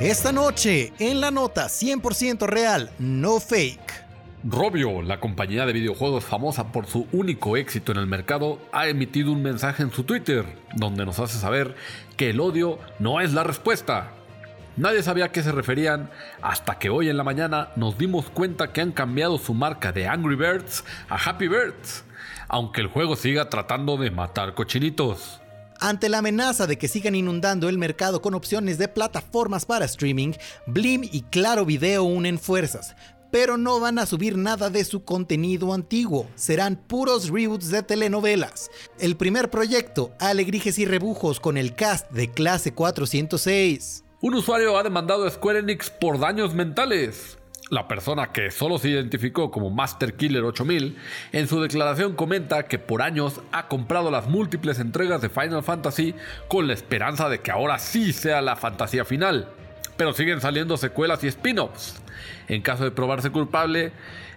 Esta noche, en la nota 100% real, no fake. Robio, la compañía de videojuegos famosa por su único éxito en el mercado, ha emitido un mensaje en su Twitter, donde nos hace saber que el odio no es la respuesta. Nadie sabía a qué se referían hasta que hoy en la mañana nos dimos cuenta que han cambiado su marca de Angry Birds a Happy Birds, aunque el juego siga tratando de matar cochinitos. Ante la amenaza de que sigan inundando el mercado con opciones de plataformas para streaming, Blim y Claro Video unen fuerzas, pero no van a subir nada de su contenido antiguo, serán puros reboots de telenovelas. El primer proyecto, Alegrijes y Rebujos con el cast de clase 406. Un usuario ha demandado a Square Enix por daños mentales. La persona que solo se identificó como Master Killer 8000 en su declaración comenta que por años ha comprado las múltiples entregas de Final Fantasy con la esperanza de que ahora sí sea la fantasía final, pero siguen saliendo secuelas y spin-offs. En caso de probarse culpable,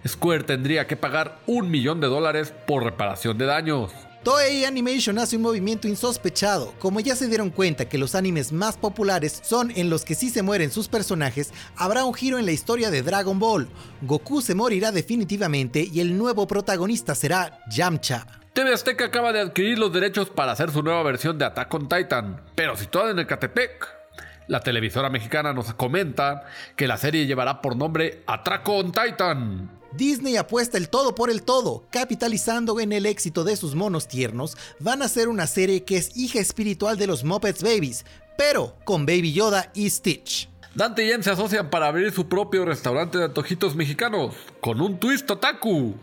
Square tendría que pagar un millón de dólares por reparación de daños. Toei Animation hace un movimiento insospechado. Como ya se dieron cuenta que los animes más populares son en los que sí se mueren sus personajes, habrá un giro en la historia de Dragon Ball. Goku se morirá definitivamente y el nuevo protagonista será Yamcha. TV Azteca acaba de adquirir los derechos para hacer su nueva versión de Attack on Titan, pero situada en el Catepec. La televisora mexicana nos comenta que la serie llevará por nombre Attack on Titan. Disney apuesta el todo por el todo, capitalizando en el éxito de sus monos tiernos, van a hacer una serie que es hija espiritual de los Muppets Babies, pero con Baby Yoda y Stitch. Dante y Jen se asocian para abrir su propio restaurante de antojitos mexicanos, con un twist otaku.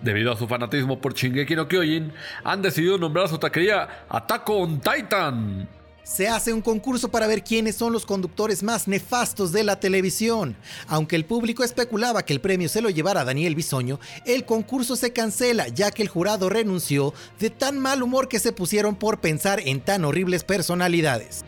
Debido a su fanatismo por Shingeki no Kyojin, han decidido nombrar su taquería Attack on Titan se hace un concurso para ver quiénes son los conductores más nefastos de la televisión. Aunque el público especulaba que el premio se lo llevara Daniel Bisoño, el concurso se cancela ya que el jurado renunció de tan mal humor que se pusieron por pensar en tan horribles personalidades.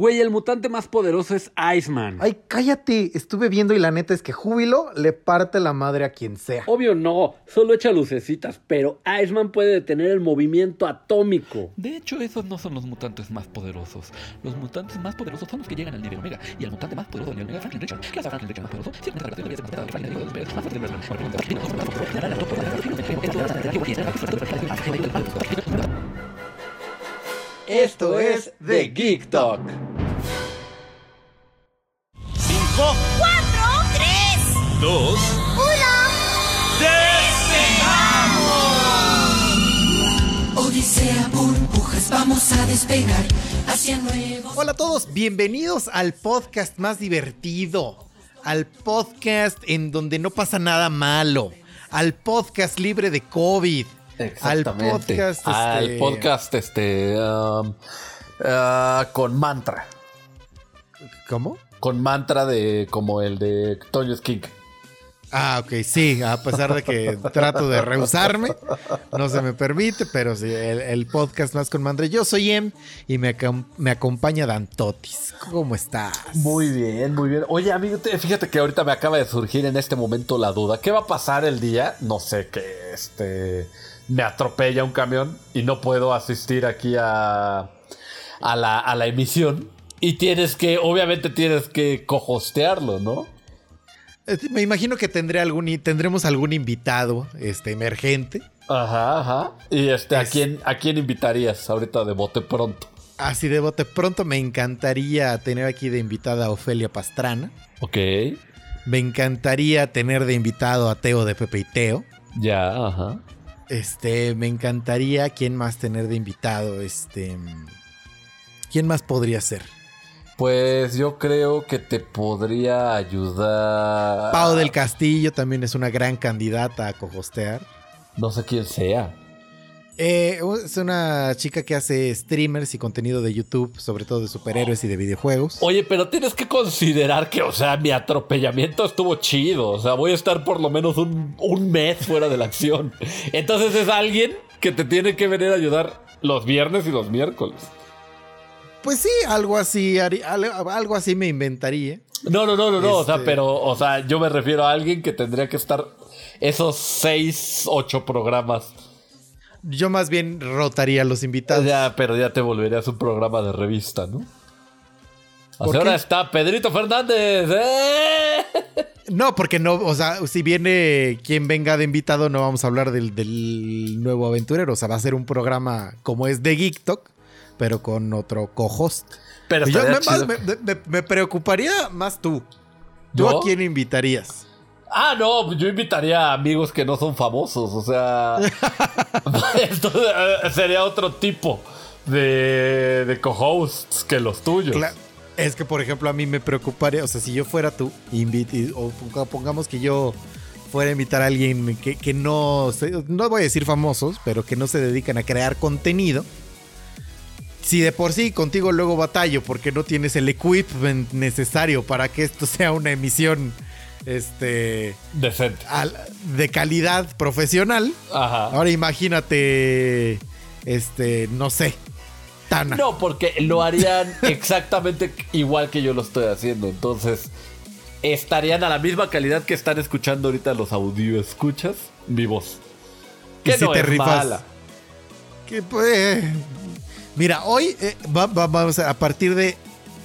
Güey, el mutante más poderoso es Iceman. Ay, cállate. Estuve viendo y la neta es que Júbilo le parte la madre a quien sea. Obvio no, solo echa lucecitas, pero Iceman puede detener el movimiento atómico. De hecho, esos no son los mutantes más poderosos. Los mutantes más poderosos son los que llegan al nivel Omega. Y el mutante más poderoso del nivel Omega, Franklin Richard. ¿Qué hace Franklin Richard más poderoso? Esto es The Geek Talk. 3, 2, 1. ¡Despegamos! Odisea, burbujas, vamos a despegar hacia nuevos. Hola a todos, bienvenidos al podcast más divertido. Al podcast en donde no pasa nada malo. Al podcast libre de COVID al podcast. Al este, podcast, este. Um, uh, con mantra. ¿Cómo? Con mantra de como el de Toño Skink. Ah, ok, sí, a pesar de que trato de rehusarme, no se me permite, pero sí, el, podcast más con mantra. Yo soy Em y me, me acompaña Dan Totis. ¿Cómo estás? Muy bien, muy bien. Oye, amigo, fíjate que ahorita me acaba de surgir en este momento la duda. ¿Qué va a pasar el día? No sé, qué, este me atropella un camión y no puedo asistir aquí a, a, la, a la emisión. Y tienes que, obviamente tienes que cohostearlo, ¿no? Me imagino que tendré algún, tendremos algún invitado este, emergente. Ajá, ajá. Y este, ¿a, quién, ¿a quién invitarías ahorita de bote pronto? Así de bote pronto me encantaría tener aquí de invitada a Ofelia Pastrana. Ok. Me encantaría tener de invitado a Teo de Pepe y Teo. Ya, ajá. Este, me encantaría quién más tener de invitado. Este, ¿quién más podría ser? Pues yo creo que te podría ayudar. Pau del Castillo también es una gran candidata a cojostear. No sé quién sea. Eh, es una chica que hace streamers y contenido de YouTube, sobre todo de superhéroes y de videojuegos. Oye, pero tienes que considerar que, o sea, mi atropellamiento estuvo chido. O sea, voy a estar por lo menos un, mes fuera de la acción. Entonces es alguien que te tiene que venir a ayudar los viernes y los miércoles. Pues sí, algo así, algo así me inventaría. No, no, no, no, no. O sea, este pero, o sea, yo me refiero a alguien que tendría que estar esos seis, ocho programas yo más bien rotaría a los invitados. Ya, pero ya te volverías un programa de revista, ¿no? ¿Por Así ahora está Pedrito Fernández. ¡eh! No, porque no, o sea, si viene quien venga de invitado, no vamos a hablar del, del nuevo aventurero. O sea, va a ser un programa como es de GeekTok, pero con otro co-host. Pero Yo me, más- me- me- me preocuparía más tú. ¿Tú ¿Yo? a quién invitarías? Ah, no, yo invitaría a amigos que no son famosos, o sea, esto eh, sería otro tipo de, de co-hosts que los tuyos. Es que, por ejemplo, a mí me preocuparía, o sea, si yo fuera tú, o ponga- pongamos que yo fuera a invitar a alguien que, que no, no voy a decir famosos, pero que no se dedican a crear contenido. Si de por sí contigo luego batallo porque no tienes el equipment necesario para que esto sea una emisión este, Decente. al- de calidad profesional, Ajá. ahora imagínate, este, no sé, Tana. No, porque lo harían exactamente igual que yo lo estoy haciendo. Entonces, estarían a la misma calidad que están escuchando ahorita los audio escuchas mi voz. Que si te es rifas. mala. Que pues. Mira, hoy eh, va- va- vamos a, a partir de.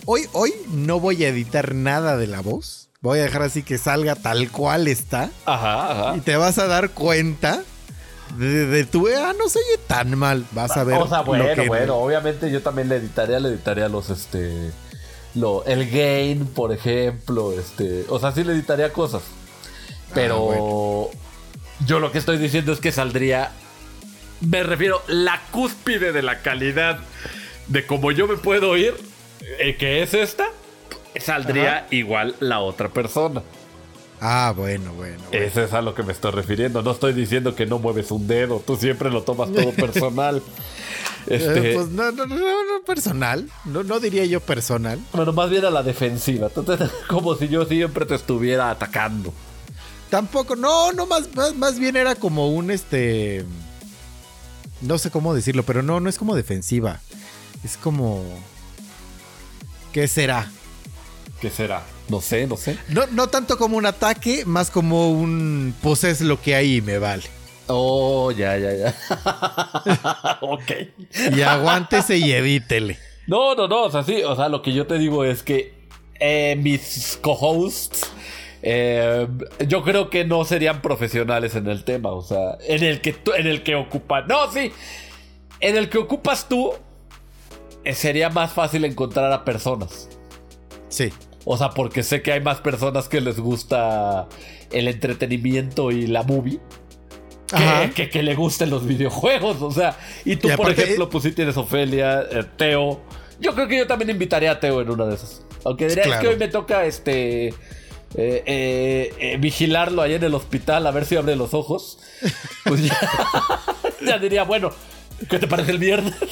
Hoy, hoy no voy a editar nada de la voz. Voy a dejar así que salga tal cual está. Ajá, ajá. Y te vas a dar cuenta de, de tu. Ah, no se oye tan mal. Vas a ver. O sea, lo bueno, que- bueno, obviamente yo también le editaría, le editaría los, este, lo, el gain, por ejemplo, este, o sea, sí le editaría cosas. Pero yo lo que estoy diciendo es que saldría, me refiero, la cúspide de la calidad de como yo me puedo oír, eh, que es esta, saldría igual la otra persona. Ah, bueno, bueno. bueno. Eso es a lo que me estoy refiriendo. No estoy diciendo que no mueves un dedo. Tú siempre lo tomas todo personal. Este, Eh, pues no, no, no, no, personal. No, no diría yo personal. Bueno, más bien a la defensiva. Entonces, como si yo siempre te estuviera atacando. Tampoco, no, no, más, más, más bien era como un este. No sé cómo decirlo, pero no, no es como defensiva. Es como. ¿Qué será? ¿Qué será? No sé, no sé. No, no tanto como un ataque, más como un. Pues es lo que hay y me vale. Oh, ya, ya, ya. ok. Y aguántese y evítele. No, no, no. O sea, sí. O sea, lo que yo te digo es que eh, mis co-hosts. Eh, yo creo que no serían profesionales en el tema. O sea, en el que tú, en el que ocupan. No, sí. En el que ocupas tú. eh, sería más fácil encontrar a personas. Sí. O sea, porque sé que hay más personas que les gusta el entretenimiento y la movie. Que, que, que le gusten los videojuegos. O sea, y tú, Y por ejemplo, pues sí tienes Ofelia, eh, Teo. Yo creo que yo también invitaría a Teo en una de esas. Aunque diría, es que hoy me toca este. Eh, eh, eh, vigilarlo allá en el hospital a ver si abre los ojos. Pues ya, ya diría, bueno, ¿qué te parece el viernes?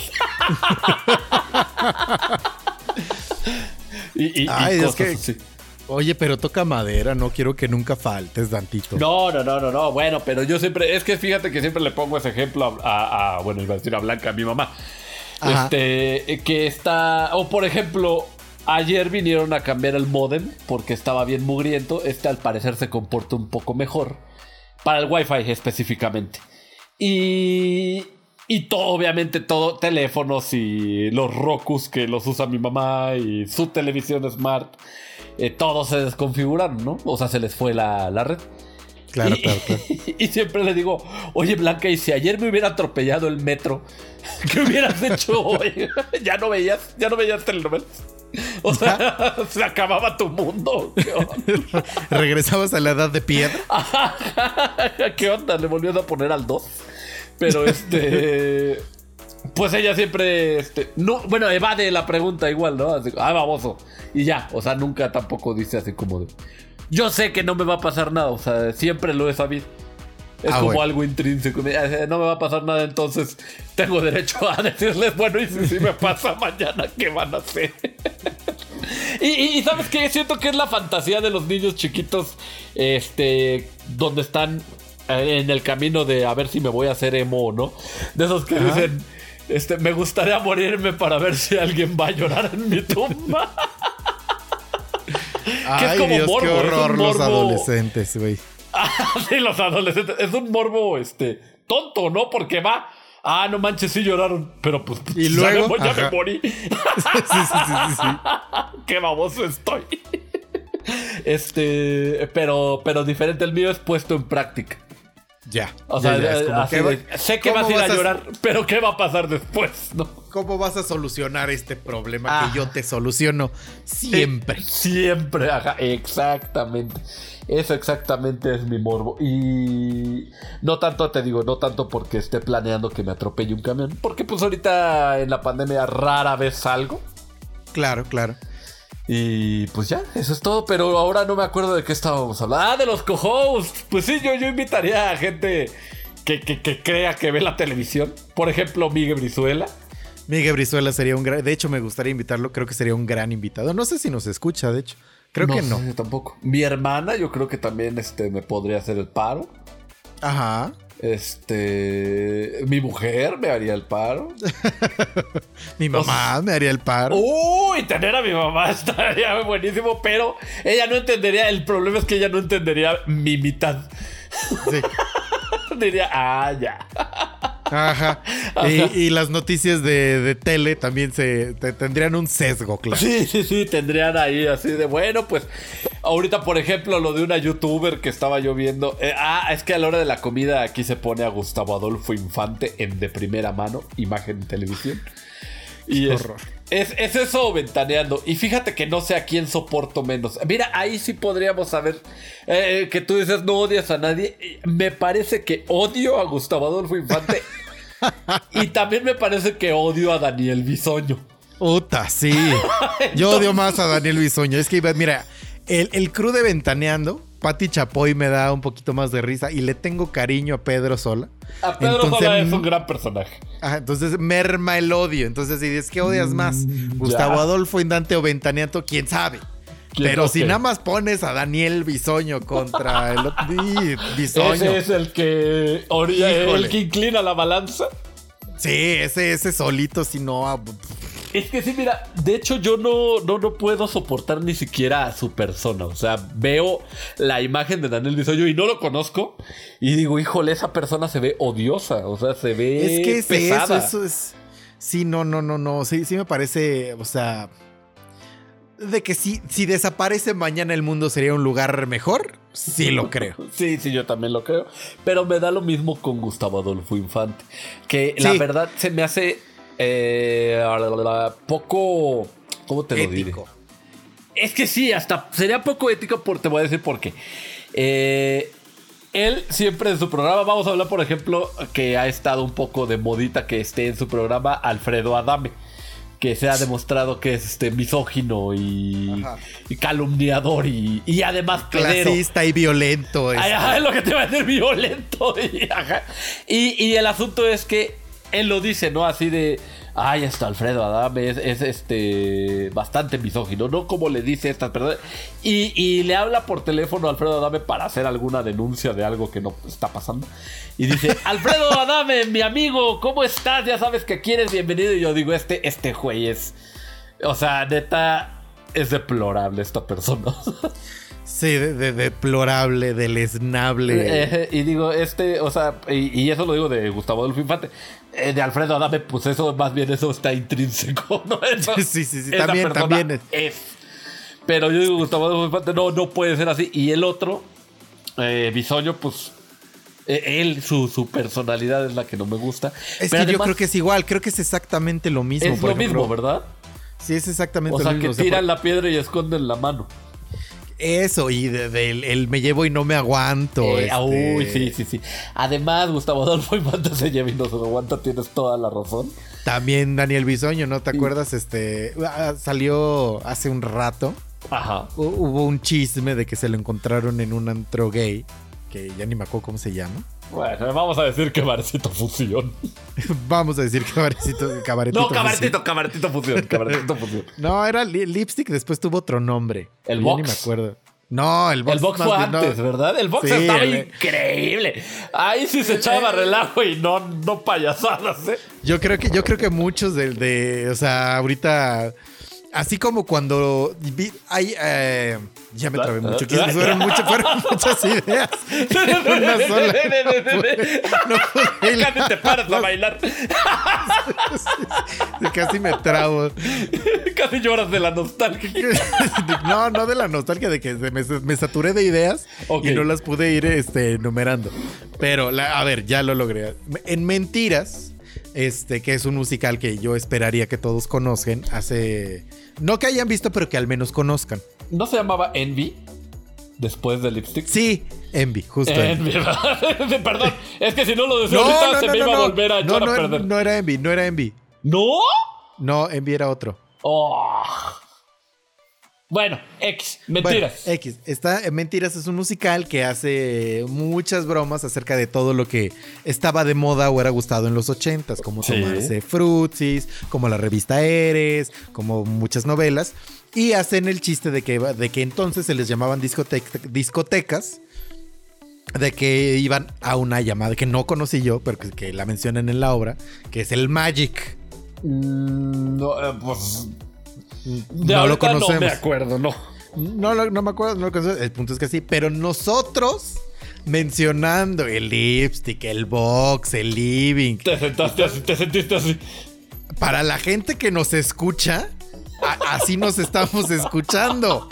y, y- y Ay, es cosas que- así. Oye, pero toca madera, no quiero que nunca faltes, Dantito. No, no, no, no, no. Bueno, pero yo siempre, es que fíjate que siempre le pongo ese ejemplo a, a- a- bueno, iba a decir a Blanca, a mi mamá. Ajá. Este, que está, o por ejemplo, ayer vinieron a cambiar el modem porque estaba bien mugriento. Este al parecer se comporta un poco mejor. Para el Wi-Fi específicamente. Y, y todo, obviamente, todo, teléfonos y los Rokus que los usa mi mamá y su televisión smart, eh, todos se desconfiguraron, ¿no? O sea, se les fue la, la red. Claro, y, claro, claro. y siempre le digo, oye Blanca, y si ayer me hubiera atropellado el metro, ¿qué hubieras hecho hoy? ya no veías, ya no veías telenovelas. O sea, se acababa tu mundo. Regresabas a la edad de piedra. ¿Qué onda? Le volvió a poner al 2. Pero este. Pues ella siempre. Este, no, bueno, evade la pregunta igual, ¿no? Así, ah, baboso. Y ya. O sea, nunca tampoco dice así como de. Yo sé que no me va a pasar nada. O sea, siempre lo he sabido. Es Ah, como bueno. algo intrínseco. Eh, No me va a pasar nada, entonces tengo derecho a decirles, bueno, y si, si me pasa mañana, ¿qué van a hacer? Y, y- y sabes qué, siento que es la fantasía de los niños chiquitos, este, donde están eh, en el camino de a ver si me voy a hacer emo o no. De esos que Ajá. dicen, este, me gustaría morirme para ver si alguien va a llorar en mi tumba. Ay, es como Dios, morbo, qué horror los adolescentes, güey. sí, los adolescentes. Es un morbo, este, tonto, ¿no? Porque va Ah, no manches, sí lloraron. Pero pues Y ya me- luego, ya, me, morí. sí, sí, sí, sí, sí. Qué baboso estoy. Este, pero, pero diferente. El mío es puesto en práctica. Ya. O ya, sea, ya, es eh, como así que va- de, sé que ¿cómo vas a ir a llorar, pero ¿qué va a pasar después? ¿No? ¿Cómo vas a solucionar este problema Ah. que yo te soluciono siempre? Siempre, ajá, exactamente. Eso exactamente es mi morbo. Y no tanto, te digo, no tanto porque esté planeando que me atropelle un camión. Porque pues ahorita en la pandemia rara vez salgo. Claro, claro. Y pues ya, eso es todo. Pero ahora no me acuerdo de qué estábamos hablando. Ah, de los co-hosts. Pues sí, yo, yo invitaría a gente que, que- que crea que ve la televisión. Por ejemplo, Miguel Brizuela. Miguel Brizuela sería un gran. De hecho, me gustaría invitarlo. Creo que sería un gran invitado. No sé si nos escucha, de hecho. Creo que no. sé, yo tampoco. Mi hermana, yo creo que también este, me podría hacer el paro. Ajá. Este. Mi mujer me haría el paro. Mi mamá me haría el paro. Uy, tener a mi mamá estaría buenísimo, pero ella no entendería. El problema es que ella no entendería mi mitad. Sí. Diría, ah, ya. Ajá. Y, y las noticias de, de tele también se te- tendrían un sesgo, claro. Sí, sí, sí, tendrían ahí así de bueno, pues ahorita por ejemplo lo de una youtuber que estaba yo viendo, eh, ah, es que a la hora de la comida aquí se pone a Gustavo Adolfo Infante en de primera mano, imagen en televisión. Y es, horror. Es, es eso ventaneando. Y fíjate que no sé a quién soporto menos. Mira, ahí sí podríamos saber eh, que tú dices no odias a nadie. Me parece que odio a Gustavo Adolfo Infante. y también me parece que odio a Daniel Bisoño. Puta, sí. Yo odio más a Daniel Bisoño. Es que, mira, el, el crew de Ventaneando, Pati Chapoy me da un poquito más de risa y le tengo cariño a Pedro Sola. A Pedro Entonces, Sola es un gran personaje. Entonces merma el odio. Entonces, si es que odias más, Gustavo Mm, ya. Adolfo Indante o Ventaneando, quién sabe. ¿Quién Pero si qué? nada más pones a Daniel Bisoño contra el otro. Bisoño. Ese es el que orilla, el que inclina la balanza. Sí, ese, ese solito, si no. ah, Es que sí, mira, de hecho yo no, no, no puedo soportar ni siquiera a su persona. O sea, veo la imagen de Daniel Bisoño y no lo conozco. Y digo, híjole, esa persona se ve odiosa. O sea, se ve Es que es pesada. eso, eso es. Sí, no, no, no, no. Sí, sí me parece, o sea. De que si, si desaparece mañana el mundo sería un lugar mejor, sí lo creo. Sí, sí, yo también lo creo. Pero me da lo mismo con Gustavo Adolfo Infante. Que la verdad se me hace eh, poco... ¿Cómo te lo diré? Ético. Es que sí, hasta sería poco ético, por, te voy a decir por qué. Eh, él siempre en su programa, vamos a hablar, por ejemplo, que ha estado un poco de modita que esté en su programa Alfredo Adame, que se ha demostrado que es este misógino y, calumniador y, y además pedero. Clasista y violento. Ay, este. ajá, es lo que te va a decir violento. Y, ajá. Y- y el asunto es que él lo dice, ¿no? Así de. Ay, hasta Alfredo Adame es, es, este bastante misógino, ¿no? Como le dice estas personas. Y, y le habla por teléfono a Alfredo Adame para hacer alguna denuncia de algo que no está pasando. Y dice, Alfredo Adame, mi amigo, ¿cómo estás? Ya sabes que quieres bienvenido. Y yo digo, este, este güey es. O sea, neta, es deplorable esta persona. Sí, de, de- deplorable, deleznable. Eh, y digo, este, o sea, y, y eso lo digo de Gustavo Adolfo Infante. Eh, de Alfredo Adame, pues eso, más bien eso está intrínseco, ¿no? Eso- Sí, sí, sí, también, también es. Pero yo digo, Gustavo Adolfo Infante, no, no puede ser así. Y el otro, eh, Bisoño, pues. eh, él, su, su personalidad es la que no me gusta. es Pero que yo creo que es igual, creo que es exactamente lo mismo. es por lo ejemplo. mismo, ¿verdad? Sí, es exactamente O lo sea, mismo. que o sea, tiran por- la piedra y esconden la mano. Eso, y de- el me llevo y no me aguanto. Eh, este, Uy, sí, sí, sí. Además, Gustavo Adolfo Infante se lleva y no se aguanta, tienes toda la razón. También Daniel Bisoño, ¿no te acuerdas? Este ah, salió hace un rato. Ajá. hu- Hubo un chisme de que se lo encontraron en un antro gay, que ya ni me acuerdo cómo se llama. Bueno, vamos a decir que Barecito Fusión. Vamos a decir cabaretito, cabaretito. No, cabaretito, cabaretito Fusión, cabaretito Fusión. No, era li- lipstick, después tuvo otro nombre. ¿El Box? ni me acuerdo. No, el box. El box más fue bien, no. antes, ¿verdad? El box Sí, estaba el- increíble. Ahí sí se echaba relajo y no, no payasadas, ¿eh? Yo creo que, yo creo que muchos del de, o sea, ahorita Así como cuando vi- hay, eh, ya me trabé mucho, que fueron, muchas- fueron muchas ideas. en una sola. No pude hilar. Casi te paras a bailar. Casi me trabo. Casi lloras de la nostalgia. No, no de la nostalgia de que me, me saturé de ideas y no las pude ir este, enumerando. Pero, la- a ver, ya lo logré. En Mentiras, este, que es un musical que yo esperaría que todos conozcan, hace. No que hayan visto, pero que al menos conozcan. ¿No se llamaba Envy? Después de Lipstick. Sí, Envy, justo. Envy. Envy, ¿verdad? Perdón, es que si no lo decía ahorita se me iba a volver a no, echar no, a perder. no era Envy, no era Envy. ¿No? No, Envy era otro. Oh. Bueno, X, mentiras. Bueno, X. Está, en Mentiras es un musical que hace muchas bromas acerca de todo lo que estaba de moda o era gustado en los ochentas, como Sí. tomarse frutsis, como la revista Eres, como muchas novelas. Y hacen el chiste de que, de que entonces se les llamaban discote- discotecas. De que iban a una llamada que no conocí yo, pero que, que la mencionan en la obra, que es el Magic. Mm, no, eh, pues. De no lo conocemos. No me acuerdo, no. No, no me acuerdo, no lo conozco. El punto es que sí, pero nosotros mencionando el lipstick, el box, el living, Te sentaste así, te sentiste así. para la gente que nos escucha, así nos estamos escuchando.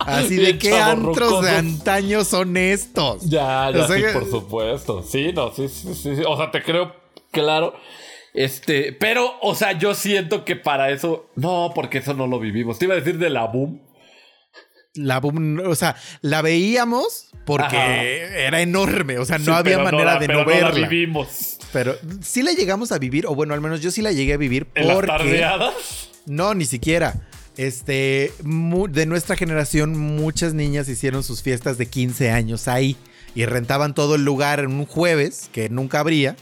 Así de qué antros de antaño son estos. Ya, ya, O sea sí, que- por supuesto. Sí, no, sí, sí, sí. O sea, te creo, claro. Este, pero, o sea, yo siento que para eso. No, porque eso no lo vivimos. Te iba a decir de la boom. La boom, o sea, la veíamos porque Ajá. era enorme, o sea, no Sí, había manera la- de pero no no la verla. vivimos. pero sí la llegamos a vivir, o bueno, al menos yo sí la llegué a vivir En las porque tardeadas. No, ni siquiera. Este, de nuestra generación, muchas niñas hicieron sus fiestas de 15 años ahí y rentaban todo el lugar en un jueves que nunca abría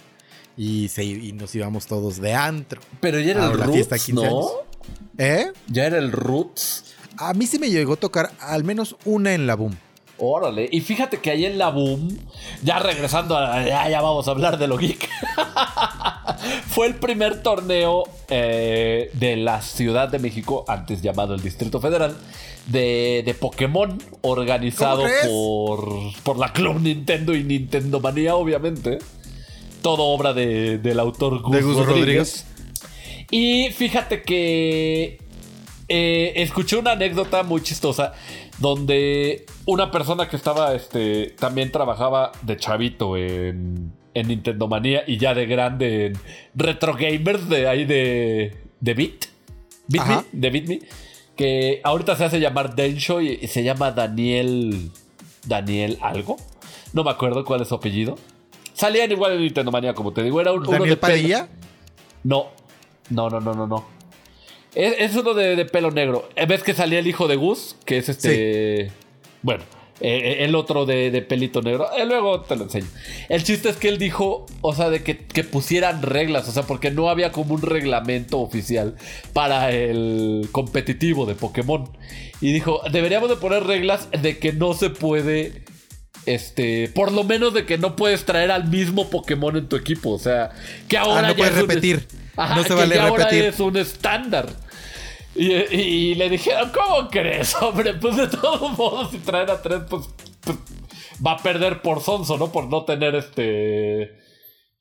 y, se, y nos íbamos todos de antro. Pero ya era el la Roots, fiesta de 15 ¿no? años. ¿Eh? Ya era el Roots. A mí sí me llegó a tocar al menos una en la boom. Órale. Y fíjate que ahí en la boom, ya regresando a. Ya, ya vamos a hablar de lo geek. Fue el primer torneo eh, de la Ciudad de México, antes llamado el Distrito Federal, de, de Pokémon, organizado por, por la Club Nintendo y Nintendo Manía, obviamente. Todo obra de- del autor Gus, De Gus Rodríguez. Y fíjate que eh, escuché una anécdota muy chistosa donde una persona que estaba, este, también trabajaba de chavito en, en Nintendo Manía y ya de grande en Retro Gamers de ahí de, de Me, Ajá. de Bit Me, que ahorita se hace llamar Densho y, y se llama Daniel, Daniel algo, no me acuerdo cuál es su apellido. Salían igual en Nintendo Manía, como te digo, era un, uno de pelo- Padilla. no, no, no, no, no, no. Es, es uno de, de pelo negro. Eh, ¿Ves que salía el hijo de Gus? Que es este. Bueno, eh, el otro de, de pelito negro. Eh, luego te lo enseño. El chiste es que él dijo, o sea, de que, que pusieran reglas, o sea, porque no había como un reglamento oficial para el competitivo de Pokémon. Y dijo, deberíamos de poner reglas de que no se puede este, por lo menos de que no puedes traer al mismo Pokémon en tu equipo. O sea, que ahora Ah, no ya puedes es un- repetir. Ajá, No se que vale ya ahora es un estándar. Y, y- y le dijeron, ¿cómo crees, hombre? Pues de todos modos, si traen a tres, pues, pues, va a perder por sonso, ¿no? Por no tener este.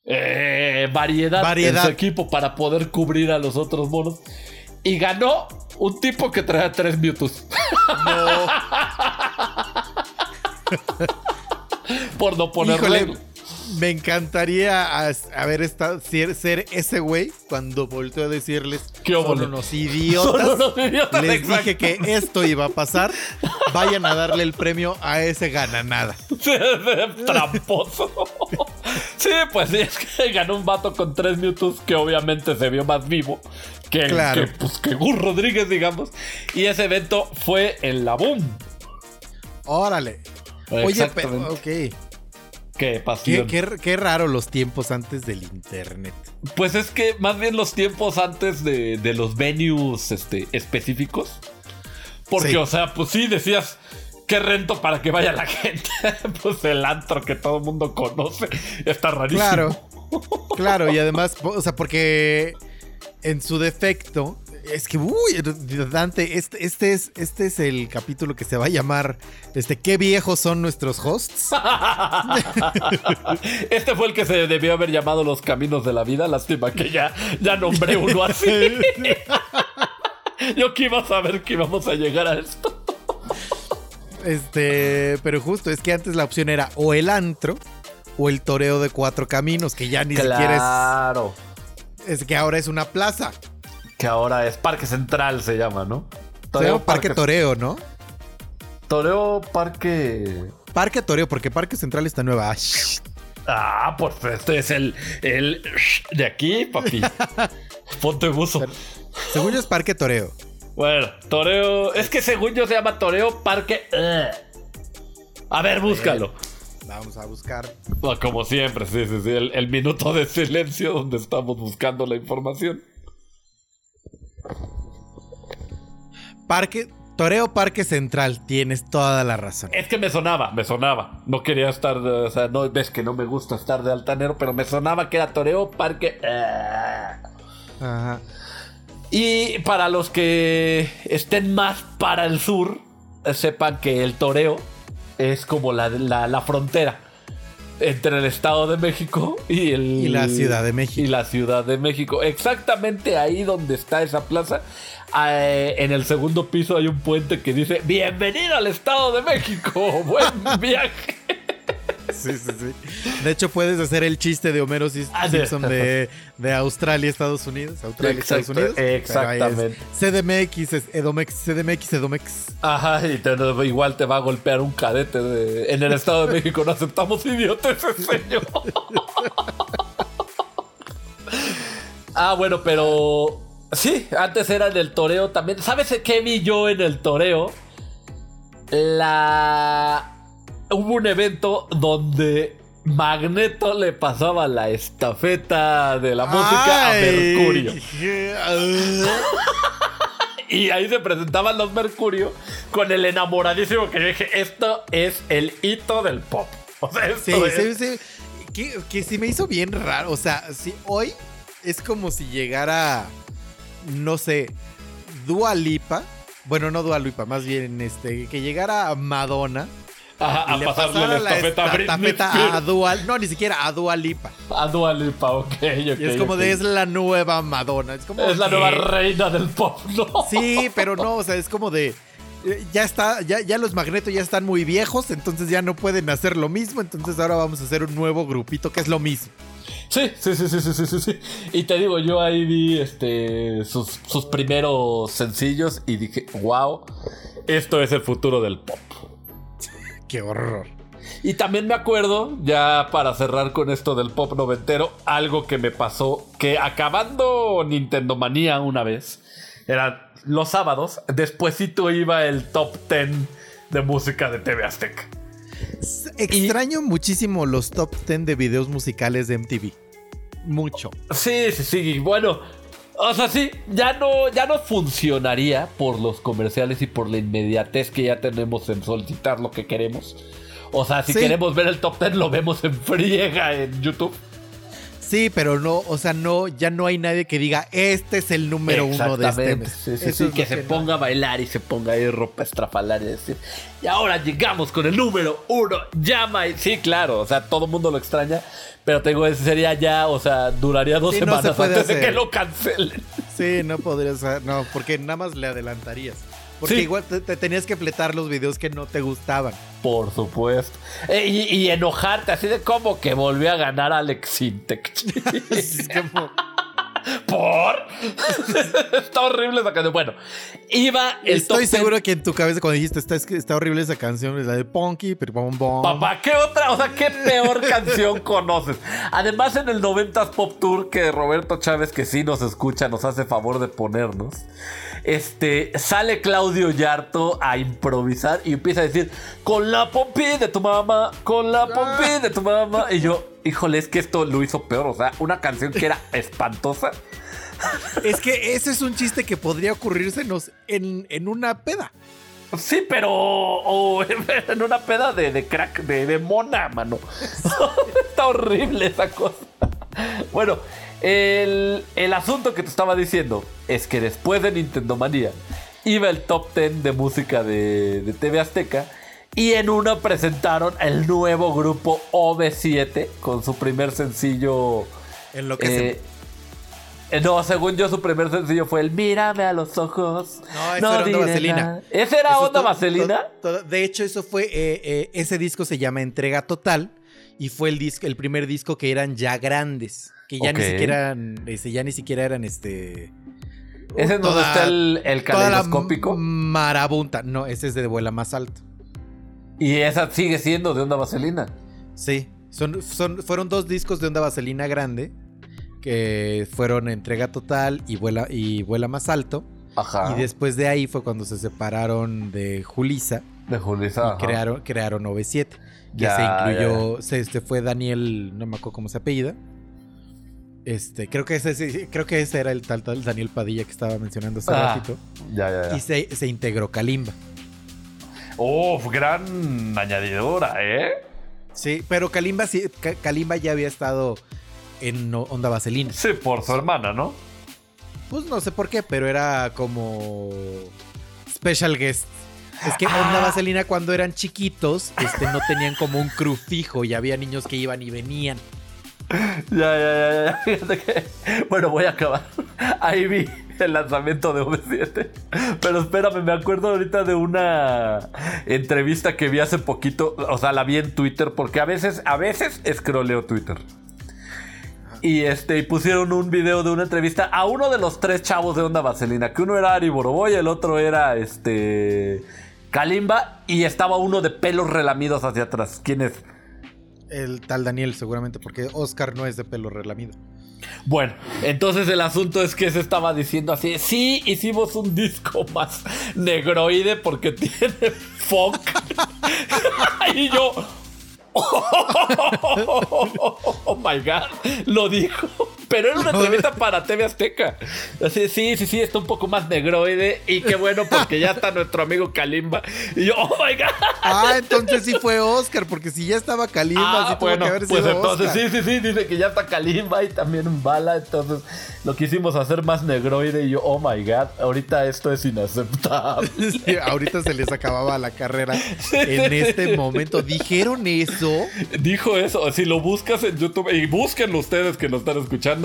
eh, variedad, Variedad. en su equipo para poder cubrir a los otros monos. Y ganó un tipo que traía tres Mewtwo's. por no poner Híjole, me encantaría haber estado, ser, ser ese güey cuando volteó a decirles ¿Qué son unos idiotas. Son unos idiotas, Les exacto. dije que esto iba a pasar. Vayan a darle el premio a ese gananada. Tramposo. Sí, pues sí, es que ganó un vato con tres Mewtwo's que obviamente se vio más vivo que, Claro. que, pues, que Gus Rodríguez, digamos. Y ese evento fue en la Boom. Órale. Oye, pero, ok. Qué Qué, pasión. qué- qué raro los tiempos antes del internet. Pues es que más bien los tiempos antes de, de los venues este, específicos. Porque, Sí. o sea, pues sí decías, ¿qué rento para que vaya la gente? pues el antro que todo el mundo conoce está rarísimo. Claro. Claro, y además, o sea, porque en su defecto, Es que, uy, Dante, este, este, es, este es el capítulo que se va a llamar este, ¿Qué viejos son nuestros hosts? este fue el que se debió haber llamado Los Caminos de la Vida. Lástima que ya, ya nombré uno así. Yo que iba a saber que íbamos a llegar a esto. Este, pero justo es que antes la opción era o el antro o el toreo de cuatro caminos, que ya ni siquiera es. Claro. Es que ahora es una plaza. Que ahora es Parque Central, se llama, ¿no? Se llama Parque Toreo, ¿no? Toreo Parque. Parque Toreo, porque Parque Central está nueva. Ah, pues este es el, el de aquí, papi. Ponte buzo. según yo es Parque Toreo. Bueno, Toreo. Es que según yo se llama Toreo Parque. eh. A ver, búscalo. Vamos a buscar. Ah, Como siempre, sí, sí, sí. El, el minuto de silencio donde estamos buscando la información. Parque Toreo Parque Central, tienes toda la razón. Es que me sonaba, me sonaba. No quería estar, de- o sea, no ves que no me gusta estar de altanero, pero me sonaba que era Toreo Parque. eh. Ajá. Y para los que estén más para el sur, eh, sepan que el toreo es como la, la, la frontera entre el Estado de México y, el, Y la Ciudad de México. Y la Ciudad de México. Exactamente ahí donde está esa plaza. eh, en el segundo piso hay un puente que dice: Bienvenido al Estado de México. Buen viaje. Sí, sí, sí. De hecho, puedes hacer el chiste de Homero Ah. Simpson de, de Australia, Estados Unidos. Australia, Exacto, Estados Unidos. Es exactamente. CDMX, es Edomex, CDMX, Edomex. Ajá, y te- igual te va a golpear un cadete. de- en el Estado de México no aceptamos idiotas, señor. ah, bueno, pero. Sí, antes era en el toreo también. ¿Sabes qué vi yo en el toreo? La. Hubo un evento donde Magneto le pasaba la estafeta de la música a. Mercurio. Y ahí se presentaban los Mercurio con el enamoradísimo que yo dije, esto es el hito del pop. O sea, esto Sí, es- sí, sí. Que, que sí me hizo bien raro. O sea, sí, hoy es como si llegara, no sé, Dua Lipa. Bueno, no Dua Lipa, más bien este, que llegara Madonna. A le pasarle la estafeta a Britney a. Dua, no, ni siquiera a Dua Lipa. A Dua Lipa, ok, ok, Y es como de, es la nueva Madonna. Es como Es la ¿qué? nueva reina del pop, ¿no? Sí, pero no, o sea, es como de. eh, Ya está, ya, ya los magnetos ya están muy viejos, entonces ya no pueden hacer lo mismo. Entonces ahora vamos a hacer un nuevo grupito que es lo mismo. Sí, sí, sí, sí, sí, sí, sí, sí. Y te digo, yo ahí vi este sus, sus primeros sencillos y dije, wow, esto es el futuro del pop. Qué horror. Y también me acuerdo, ya para cerrar con esto del pop noventero, algo que me pasó, que acabando Nintendo Manía una vez, eran los sábados, despuésito iba el top 10 de música de TV Azteca. S- Extraño muchísimo los top 10 de videos musicales de MTV. Mucho. Sí, sí, sí, bueno, o sea, sí, ya no, ya no funcionaría por los comerciales y por la inmediatez que ya tenemos en solicitar lo que queremos. O sea, si Sí. queremos ver el top 10 lo vemos en friega en YouTube. Sí, pero no, o sea, no, ya no hay nadie que diga, este es el número uno de este mes. Sí, sí, sí, es que se ponga a bailar y se ponga ahí ropa estrafalaria y decir, y ahora llegamos con el número uno, llama y sí, claro, o sea, todo el mundo lo extraña, pero te digo, ese sería ya, o sea, duraría dos Sí, no se semanas antes de que lo cancelen. Sí, no podrías, no, porque nada más le adelantarías. Porque Sí. igual te, te tenías que pletar los videos que no te gustaban. Por supuesto. Eh, y, y enojarte así de como que volvió a ganar Alex. Es como, ¿Por? Está horrible esa canción. Bueno, iba el estoy top 10. seguro que en tu cabeza cuando dijiste, está, está horrible esa canción, es la de Ponky, pero bom, bom. Papá, ¿qué otra? O sea, ¿qué peor canción conoces? Además, en el 90s Pop Tour que Roberto Chávez, que sí nos escucha, nos hace favor de ponernos, este, sale Claudio Yarto a improvisar y empieza a decir, con la pompi de tu mamá, con la pompi de tu mamá. Y yo, híjole, es que esto lo hizo peor. O sea, una canción que era espantosa. Es que ese es un chiste que podría ocurrírsenos en, en una peda. Sí, pero o en una peda de, de crack, de, de mona, mano. Está horrible esa cosa. Bueno, El, el asunto que te estaba diciendo es que después de Nintendo Manía iba el top 10 de música de, de TV Azteca y en uno presentaron el nuevo grupo OV7 con su primer sencillo. En lo que eh, no, según yo, su primer sencillo fue el Mírame a los ojos. No, eso era Onda Vaselina. nada". ¿Ese era Eso Onda Vaselina? de hecho, eso fue. eh, eh, ese disco se llama Entrega Total. Y fue el disco, el primer disco que eran ya grandes. Que ya ni siquiera eran. este, ya ni siquiera eran este. ¿Ese es donde está el, el caleidoscópico? Marabunta. No, ese es de vuela más alto. Y esa sigue siendo de Onda Vaselina. Sí. Son, son, fueron dos discos de Onda Vaselina grande. Que fueron Entrega Total y Vuela, y vuela Más Alto. Ajá. Y después de ahí fue cuando se separaron de Julisa. de Julissa. y crearon, crearon OV7. Que Ya, se ya, incluyó, se, este fue Daniel, no me acuerdo cómo se apellida. Este, creo que ese, creo que ese era el tal, tal Daniel Padilla que estaba mencionando hace Ah, ratito. Ya, ya, ya. Y se, se integró Kalimba. Uf, gran añadidura, ¿eh? Sí, pero Kalimba, sí, Ka- Kalimba ya había estado en Onda Vaselina. Sí, por su hermana, ¿no? Pues no sé por qué, pero era como special guest. Es que Onda Ah. Vaselina cuando eran chiquitos, este, no tenían como un crew fijo y había niños que iban y venían. Ya, ya, ya, ya. Que. Bueno, voy a acabar. Ahí vi el lanzamiento de V7. Pero espérame, me acuerdo ahorita de una entrevista que vi hace poquito. O sea, la vi en Twitter. Porque a veces, a veces escroleo Twitter. Y este, y pusieron un video de una entrevista a uno de los tres chavos de Onda Vaselina. Que uno era Ari Boroboy, el otro era este. Kalimba. Y estaba uno de pelos relamidos hacia atrás. ¿Quién es? El tal Daniel, seguramente, porque Oscar no es de pelo relamido. Bueno, entonces el asunto es que se estaba diciendo así, sí, hicimos un disco más negroide porque tiene funk. y yo... Oh, my god, lo dijo. Pero era una entrevista para TV Azteca. Así, sí, sí, sí, está un poco más negroide. Y qué bueno porque ya está nuestro amigo Kalimba. Y yo, oh my god. Ah, entonces sí fue Oscar, porque si ya estaba Kalimba, sí Ah, tuvo bueno, que haber pues sido entonces Oscar. sí, sí, sí, dice que ya está Kalimba y también un bala, entonces lo quisimos hacer más negroide y yo, oh my god, ahorita esto es inaceptable. Sí, ahorita se les acababa la carrera en este momento. ¿Dijeron eso? Dijo eso, si lo buscas en YouTube y búsquenlo ustedes que nos están escuchando,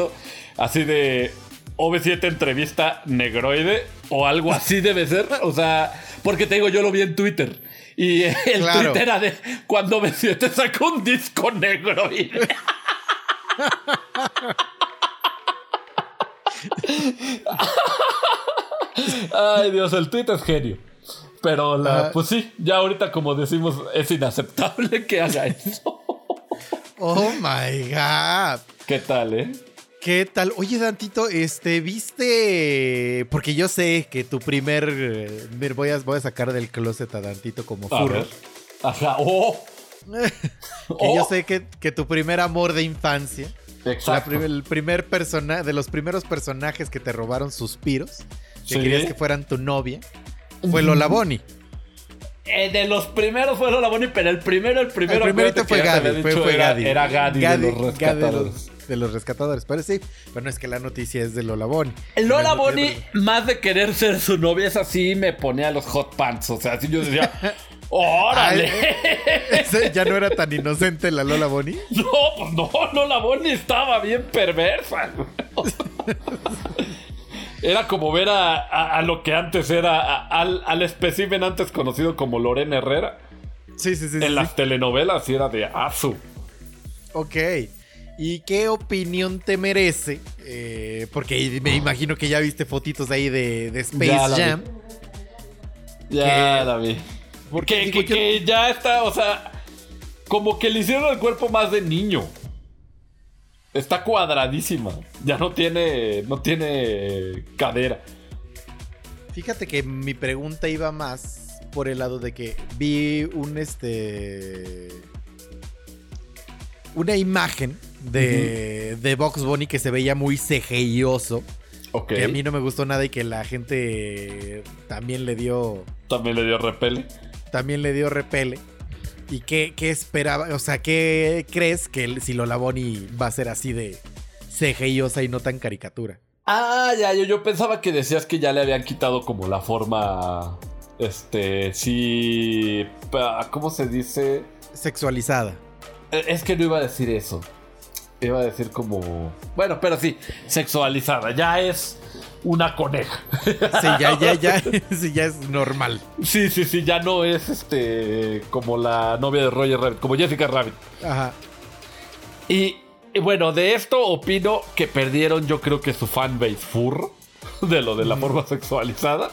así de OV7 entrevista negroide o algo así debe ser, o sea, porque te digo, yo lo vi en Twitter. Y el Claro. Twitter era de cuando OV7 sacó un disco negroide. Ay, Dios, el tweet es genio. Pero la, Ah. pues sí, ya ahorita como decimos, es inaceptable que haga eso. Oh my god. ¿Qué tal, eh? ¿Qué tal? Oye, Dantito, este, ¿viste? Porque yo sé que tu primer. eh, mira, voy a, voy a sacar del closet a Dantito como A furro. ver. Ajá. Oh, Que Oh. yo sé que, que tu primer amor de infancia. la prim- el primer persona de los primeros personajes que te robaron suspiros. Que Sí. querías que fueran tu novia. Fue Lola Bonnie. Eh, de los primeros fue Lola Bonnie, pero el primero, el primero. el primerito fue Gadi. Fue, fue era, Gadi. Era Gadi, de los Gadi los, de los rescatadores. Pero sí, pero no es que la noticia es de Lola Bonnie. Lola Bonnie, más de querer ser su novia, es así, me ponía los hot pants. O sea, así yo decía, ¡órale! Ese ya no era tan inocente la Lola Bonnie. No, pues no, Lola Bonnie estaba bien perversa. Era como ver a, a- a lo que antes era, a- al, al espécimen antes conocido como Lorena Herrera. Sí, sí, sí. En sí, las sí. telenovelas y era de Azu. Ok. ¿Y qué opinión te merece? Eh, porque me imagino que ya viste fotitos ahí de, de Space Ya la vi. Jam. Ya Que- la vi. Porque Que, digo, que- yo- que ya está, o sea, como que le hicieron el cuerpo más de niño. Está cuadradísima. Ya no tiene, no tiene cadera. Fíjate que mi pregunta iba más por el lado de que vi un este. Una imagen de, de Box Bunny que se veía muy CGIoso. Ok. Que a mí no me gustó nada y que la gente también le dio. También le dio repele. También le dio repele. ¿Y qué, qué esperaba? O sea, ¿qué crees que el- si Lola Bonnie va a ser así de CGIosa y no tan caricatura. Ah, ya, yo, yo pensaba que decías que ya le habían quitado como la forma. Este, sí. ¿Cómo se dice? Sexualizada. Eh, Es que no iba a decir eso. Iba a decir como. Bueno, pero sí, sexualizada. Ya es una coneja. Sí, ya, ya, ya. Sí, ya es normal. Sí, sí, sí, ya no es este. Como la novia de Roger Rabbit, como Jessica Rabbit. Ajá. Y, y bueno, de esto opino que perdieron, yo creo que su fanbase fur. De lo de la forma sexualizada.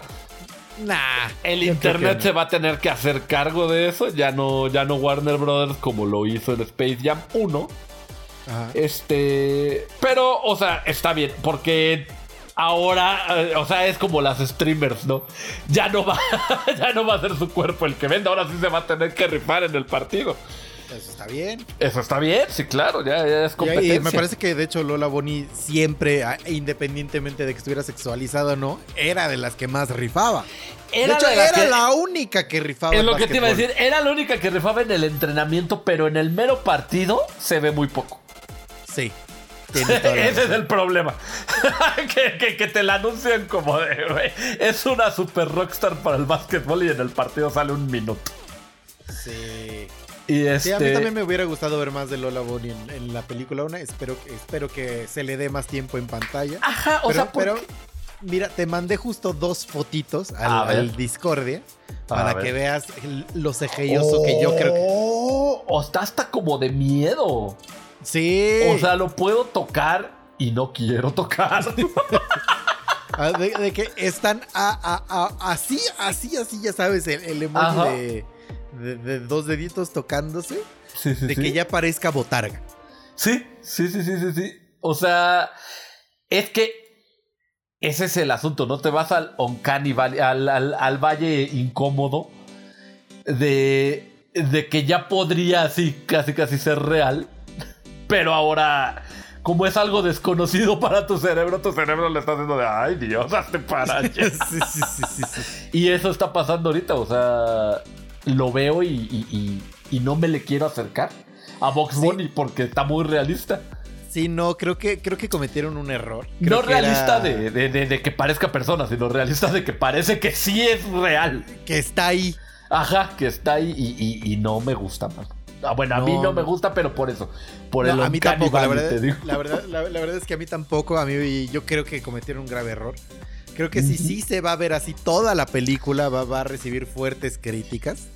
Nah. El internet se va a tener que hacer cargo de eso. Ya no, ya no Warner Brothers como lo hizo en Space Jam 1. Ajá. Este. Pero, o sea, está bien. Porque ahora, eh, o sea, es como las streamers, ¿no? Ya no va, ya no va a ser su cuerpo el que vende. Ahora sí se va a tener que rifar en el partido. Eso está bien. Eso está bien, sí, claro, ya, ya es competencia. Y me parece que de hecho Lola Bonnie siempre, independientemente de que estuviera sexualizada o no, era de las que más rifaba. Era de hecho, de la era que- la única que rifaba. Es lo que te iba a decir, era la única que rifaba en el entrenamiento, pero en el mero partido se ve muy poco. Sí. Ese es el problema. que, que- que te la anuncian como de, es una super rockstar para el básquetbol y en el partido sale un minuto. Sí. Y este... Sí, a mí también me hubiera gustado ver más de Lola Bonnie en, en la película. Una, espero, que- espero que se le dé más tiempo en pantalla. Ajá, o pero, sea, ¿por pero, mira, te mandé justo dos fotitos al, Discordia para que veas lo cejelloso que yo creo que. Oh, O está hasta como de miedo. Sí. O sea, lo puedo tocar y no quiero tocar. Ah, de, de que están a- a- a- así, así, así, ya sabes, el, el emoji de, de- de dos deditos tocándose, sí, sí, de sí. que ya parezca botarga. Sí, sí, sí, sí, sí, sí. O sea, es que ese es el asunto, ¿no? Te vas al Valley, al, al- al valle incómodo de, de que ya podría así, casi, casi ser real, pero ahora, como es algo desconocido para tu cerebro, tu cerebro le está haciendo de, ay Dios, hazte para allá". sí, sí, sí. Y eso está pasando ahorita, o sea, lo veo y, y- y- y no me le quiero acercar a Box. Bunny porque está muy realista. Sí, no, creo que, creo que cometieron un error. Creo No que realista era- de, de- de- de que parezca persona, sino realista de que parece que sí es real. Que está ahí. Ajá, que está ahí y, y- y no me gusta, man. Ah, bueno, a mí No, no me no. gusta, pero por eso. Por No, el a mí tampoco, la verdad, te digo. la, verdad, la, la verdad es que a mí tampoco, a mí yo creo que cometieron un grave error. Creo que si sí se va a ver así toda la película, va, va a recibir fuertes críticas.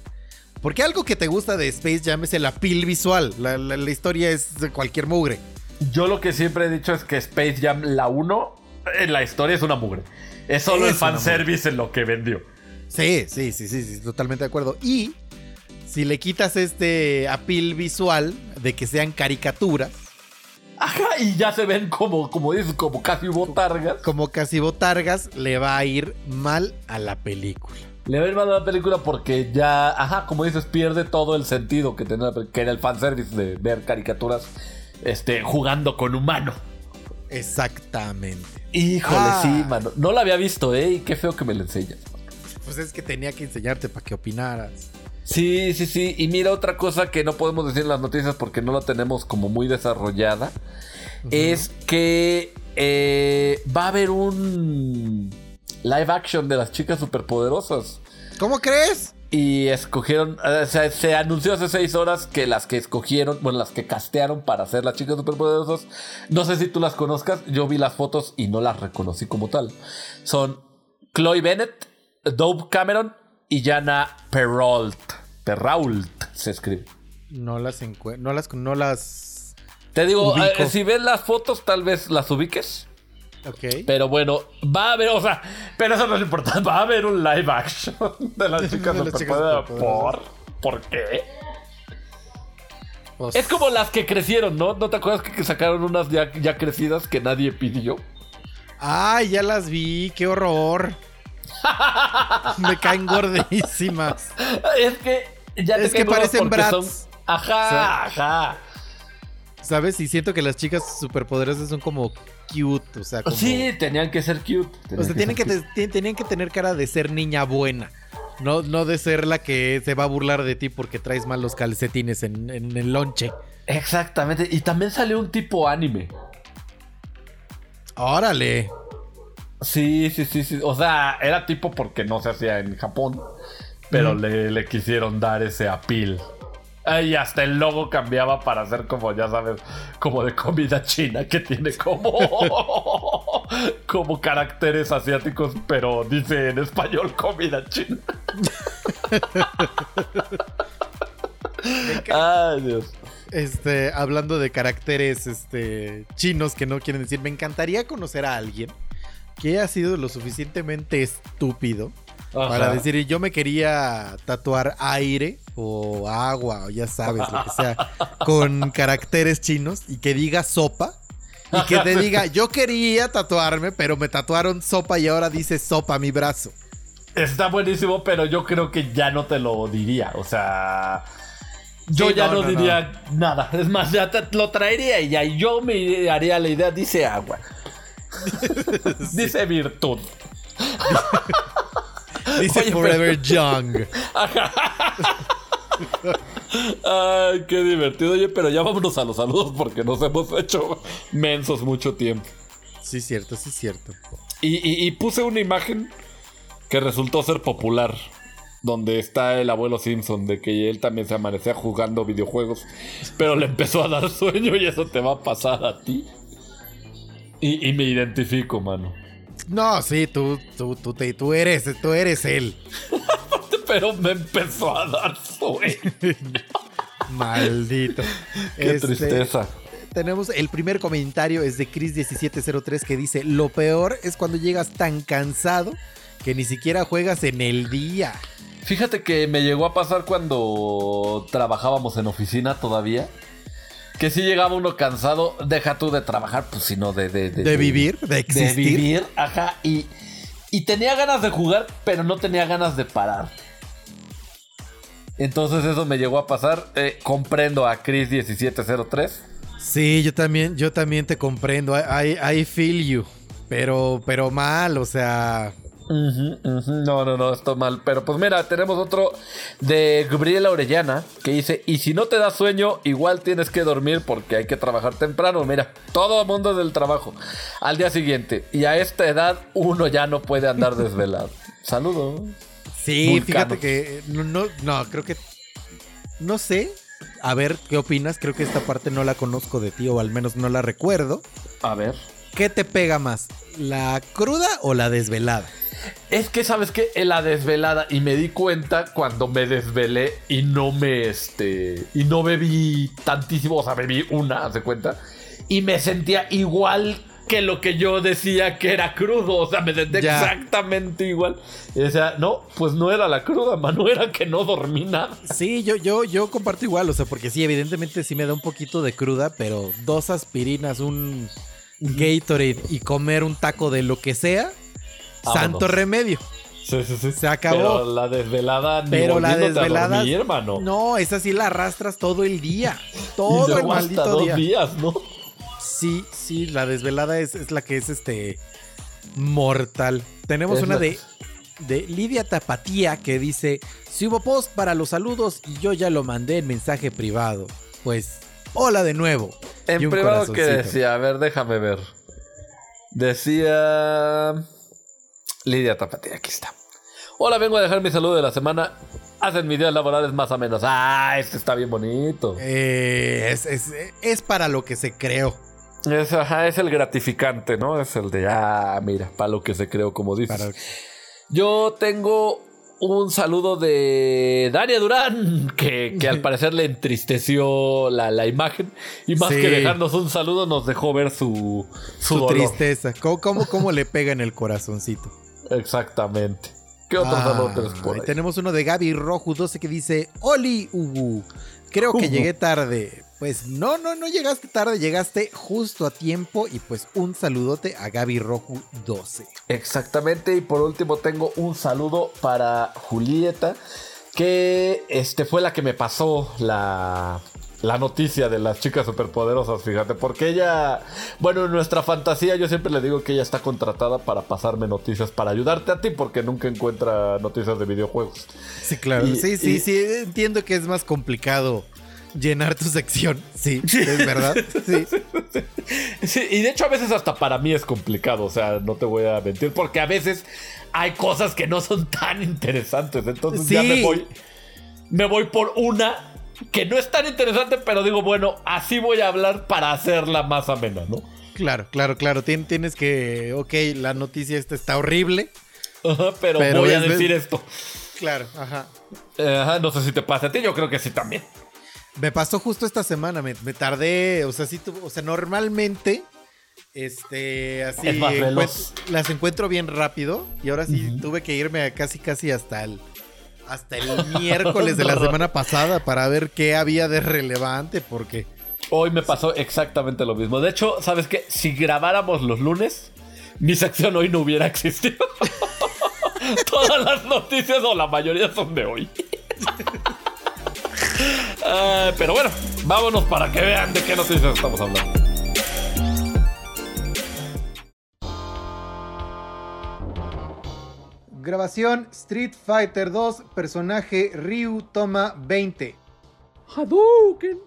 Porque algo que te gusta de Space Jam es el appeal visual. La, la- la historia es de cualquier mugre. Yo lo que siempre he dicho es que Space Jam, la 1, en la historia es una mugre. Es solo Es el fanservice en lo que vendió. Sí, sí, sí, sí, sí, totalmente de acuerdo. Y si le quitas este appeal visual de que sean caricaturas, Ajá, y ya se ven como, como dices, como casi botargas. como casi botargas, le va a ir mal a la película. Le ven mal a la película porque ya, ajá, como dices, pierde todo el sentido que tenía que era el fanservice de ver caricaturas este, jugando con humano. Exactamente. Híjole, Ah. sí, mano. No la había visto, ¿eh? Y qué feo que me lo enseñas. Pues es que tenía que enseñarte para que opinaras. Sí, sí, sí. Y mira otra cosa que no podemos decir en las noticias porque no la tenemos como muy desarrollada. Es que eh, va a haber un live action de las chicas superpoderosas. ¿Cómo crees? Y escogieron, o sea, se anunció hace seis horas que las que escogieron, bueno, las que castearon para ser las chicas superpoderosas, no sé si tú las conozcas, yo vi las fotos y no las reconocí como tal. Son Chloe Bennett, Dove Cameron y Jana Perrault. Perrault se escribe. No las encuentro. No las. No las. Te digo, eh, si ves las fotos, tal vez las ubiques. Ok. Pero bueno, va a haber, o sea, pero eso no es importante. Va a haber un live action de las chicas De las chicas. ¿Por? superpoderosas. ¿Por qué? Pues, Es como las que crecieron, ¿no? ¿No te acuerdas que que sacaron unas ya, ya crecidas que nadie pidió? Ay, ya las vi. Qué horror. Me caen gordísimas. Es que ya te Es que parecen brats. Ajá, sea, ajá. ¿Sabes? Y siento que las chicas superpoderosas son como cute. O sea, como. Sí, tenían que ser cute. O sea, tienen que, ser te- ti- tenían que tener cara de ser niña buena. No, no de ser la que se va a burlar de ti porque traes mal los calcetines en, en el lonche. Exactamente. Y también salió un tipo anime. Órale. Sí, sí, sí, sí. O sea, era tipo porque no se hacía en Japón. Pero le, le quisieron dar ese apil. Y hasta el logo cambiaba para hacer como, ya sabes, como de comida china que tiene como, como caracteres asiáticos, pero dice en español comida china. Ay, Dios. Este, hablando de caracteres este, chinos que no quieren decir, me encantaría conocer a alguien que haya sido lo suficientemente estúpido para decir, yo me quería tatuar aire o agua, o ya sabes, lo que sea, con caracteres chinos y que diga sopa. Y que te diga, yo quería tatuarme, pero me tatuaron sopa y ahora dice sopa mi brazo. Está buenísimo, pero yo creo que ya no te lo diría. O sea. Yo Sí, ya no, no, no, diría nada. Es más, ya te lo traería y ya yo me haría la idea. Dice agua. Dice virtud. Dice Oye, Forever Young. Ay, qué divertido. Oye, pero ya vámonos a los saludos porque nos hemos hecho mensos mucho tiempo. Sí, cierto, sí, cierto. Y, y- y puse una imagen que resultó ser popular. Donde está el abuelo Simpson, de que él también se amanecía jugando videojuegos, pero le empezó a dar sueño y eso te va a pasar a ti. Y, y me identifico, mano. No, sí, tú, tú, tú, te- tú eres, tú eres él. Pero me empezó a dar sueño. Maldito. Qué Este, tristeza. Tenemos el primer comentario, es de Chris1703 que dice, lo peor es cuando llegas tan cansado que ni siquiera juegas en el día. Fíjate que me llegó a pasar cuando trabajábamos en oficina todavía. Que si llegaba uno cansado, deja tú de trabajar, pues sino de, de, De vivir, de de existir. vivir, ajá. Y, y tenía ganas de jugar, pero no tenía ganas de parar. Entonces eso me llegó a pasar. Eh, comprendo a Chris1703. Sí, yo también, yo también te comprendo. I, I- I feel you. Pero, pero mal, o sea. No, no, no, esto mal. Pero pues mira, tenemos otro de Gabriela Orellana que dice, y si no te da sueño, igual tienes que dormir porque hay que trabajar temprano. Mira, todo el mundo del trabajo. Al día siguiente. Y a esta edad uno ya no puede andar desvelado. Saludos. Sí, Vulcano. fíjate que no, no, no, creo que no sé. A ver, ¿qué opinas? Creo que esta parte no la conozco de ti o al menos no la recuerdo. A ver. ¿Qué te pega más? ¿La cruda o la desvelada? Es que sabes que la desvelada y me di cuenta cuando me desvelé y no me este y no bebí tantísimo, o sea, bebí una, ¿haz de cuenta? Y me sentía igual que lo que yo decía que era crudo, o sea, me sentía Ya. exactamente igual. Y decía, no, pues no era la cruda, mano, era que no dormí nada. Sí, yo, yo, yo comparto igual, o sea, porque sí, evidentemente sí me da un poquito de cruda, pero dos aspirinas, un Gatorade y comer un taco de lo que sea, Vámonos. santo remedio. Sí, sí, sí. Se acabó. Pero la desvelada ni Pero la desvelada. dormir, hermano. No, esa sí la arrastras todo el día. Y Todo el luego hasta maldito dos día. días, ¿no? Sí, sí, la desvelada es, es la que es este mortal. Tenemos Es una la- de, de Lidia Tapatía que dice: Si hubo post para los saludos y yo ya lo mandé en mensaje privado. Pues, hola de nuevo. En privado, ¿qué corazoncito. decía? A ver, déjame ver. Decía. Lidia Tapatía, aquí está. Hola, vengo a dejar mi saludo de la semana. Hacen mis días laborales más o menos. Ah, este está bien bonito. Eh, es, es- es para lo que se creó. Es, ajá, es el gratificante, ¿no? Es el de, ah, mira, para lo que se creó, como dices. Para- Yo tengo un saludo de Dania Durán, que, que al parecer le entristeció la, la imagen. Y más Sí. que dejarnos un saludo, nos dejó ver su, su, su dolor. tristeza. ¿Cómo, cómo, cómo le pega en el corazoncito? Exactamente. ¿Qué otro Ah, saludo tienes por ahí ahí? Tenemos uno de Gaby Rojo 12 que dice: Oli, Ubu. Creo que llegué tarde. Pues no, no, no llegaste tarde, llegaste justo a tiempo. Y pues un saludote a Gaby Rojo 12. Exactamente. Y por último tengo un saludo para Julieta, que este fue la que me pasó la, la noticia de las chicas superpoderosas, fíjate, porque ella, bueno, en nuestra fantasía yo siempre le digo que ella está contratada para pasarme noticias, para ayudarte a ti, porque nunca encuentra noticias de videojuegos. Sí, claro. Y- sí, sí, y- sí. Entiendo que es más complicado llenar tu sección. Sí, es verdad. Sí. Sí, y de hecho a veces hasta para mí es complicado, o sea, no te voy a mentir, porque a veces hay cosas que no son tan interesantes, entonces ya me voy, me voy por una que no es tan interesante, pero digo, bueno, así voy a hablar para hacerla más amena, ¿no? Claro, claro, claro. Tien- tienes que. Ok, la noticia esta está horrible. Ajá, pero, Pero voy a decir esto. Claro, ajá. Ajá, no sé si te pasa a ti, yo creo que sí también. Me pasó justo esta semana, me, me tardé, o sea, sí, tu- o sea, normalmente, este, así, encuent- las encuentro bien rápido y ahora sí tuve que irme a casi, casi hasta el, hasta el miércoles de la semana pasada para ver qué había de relevante, porque, Hoy me pasó exactamente lo mismo. De hecho, ¿sabes qué? Si grabáramos los lunes, mi sección hoy no hubiera existido. Todas las noticias o la mayoría son de hoy. Ah, pero bueno, vámonos para que vean de qué noticias estamos hablando. grabación Street Fighter 2, personaje Ryu toma 20, Hadouken.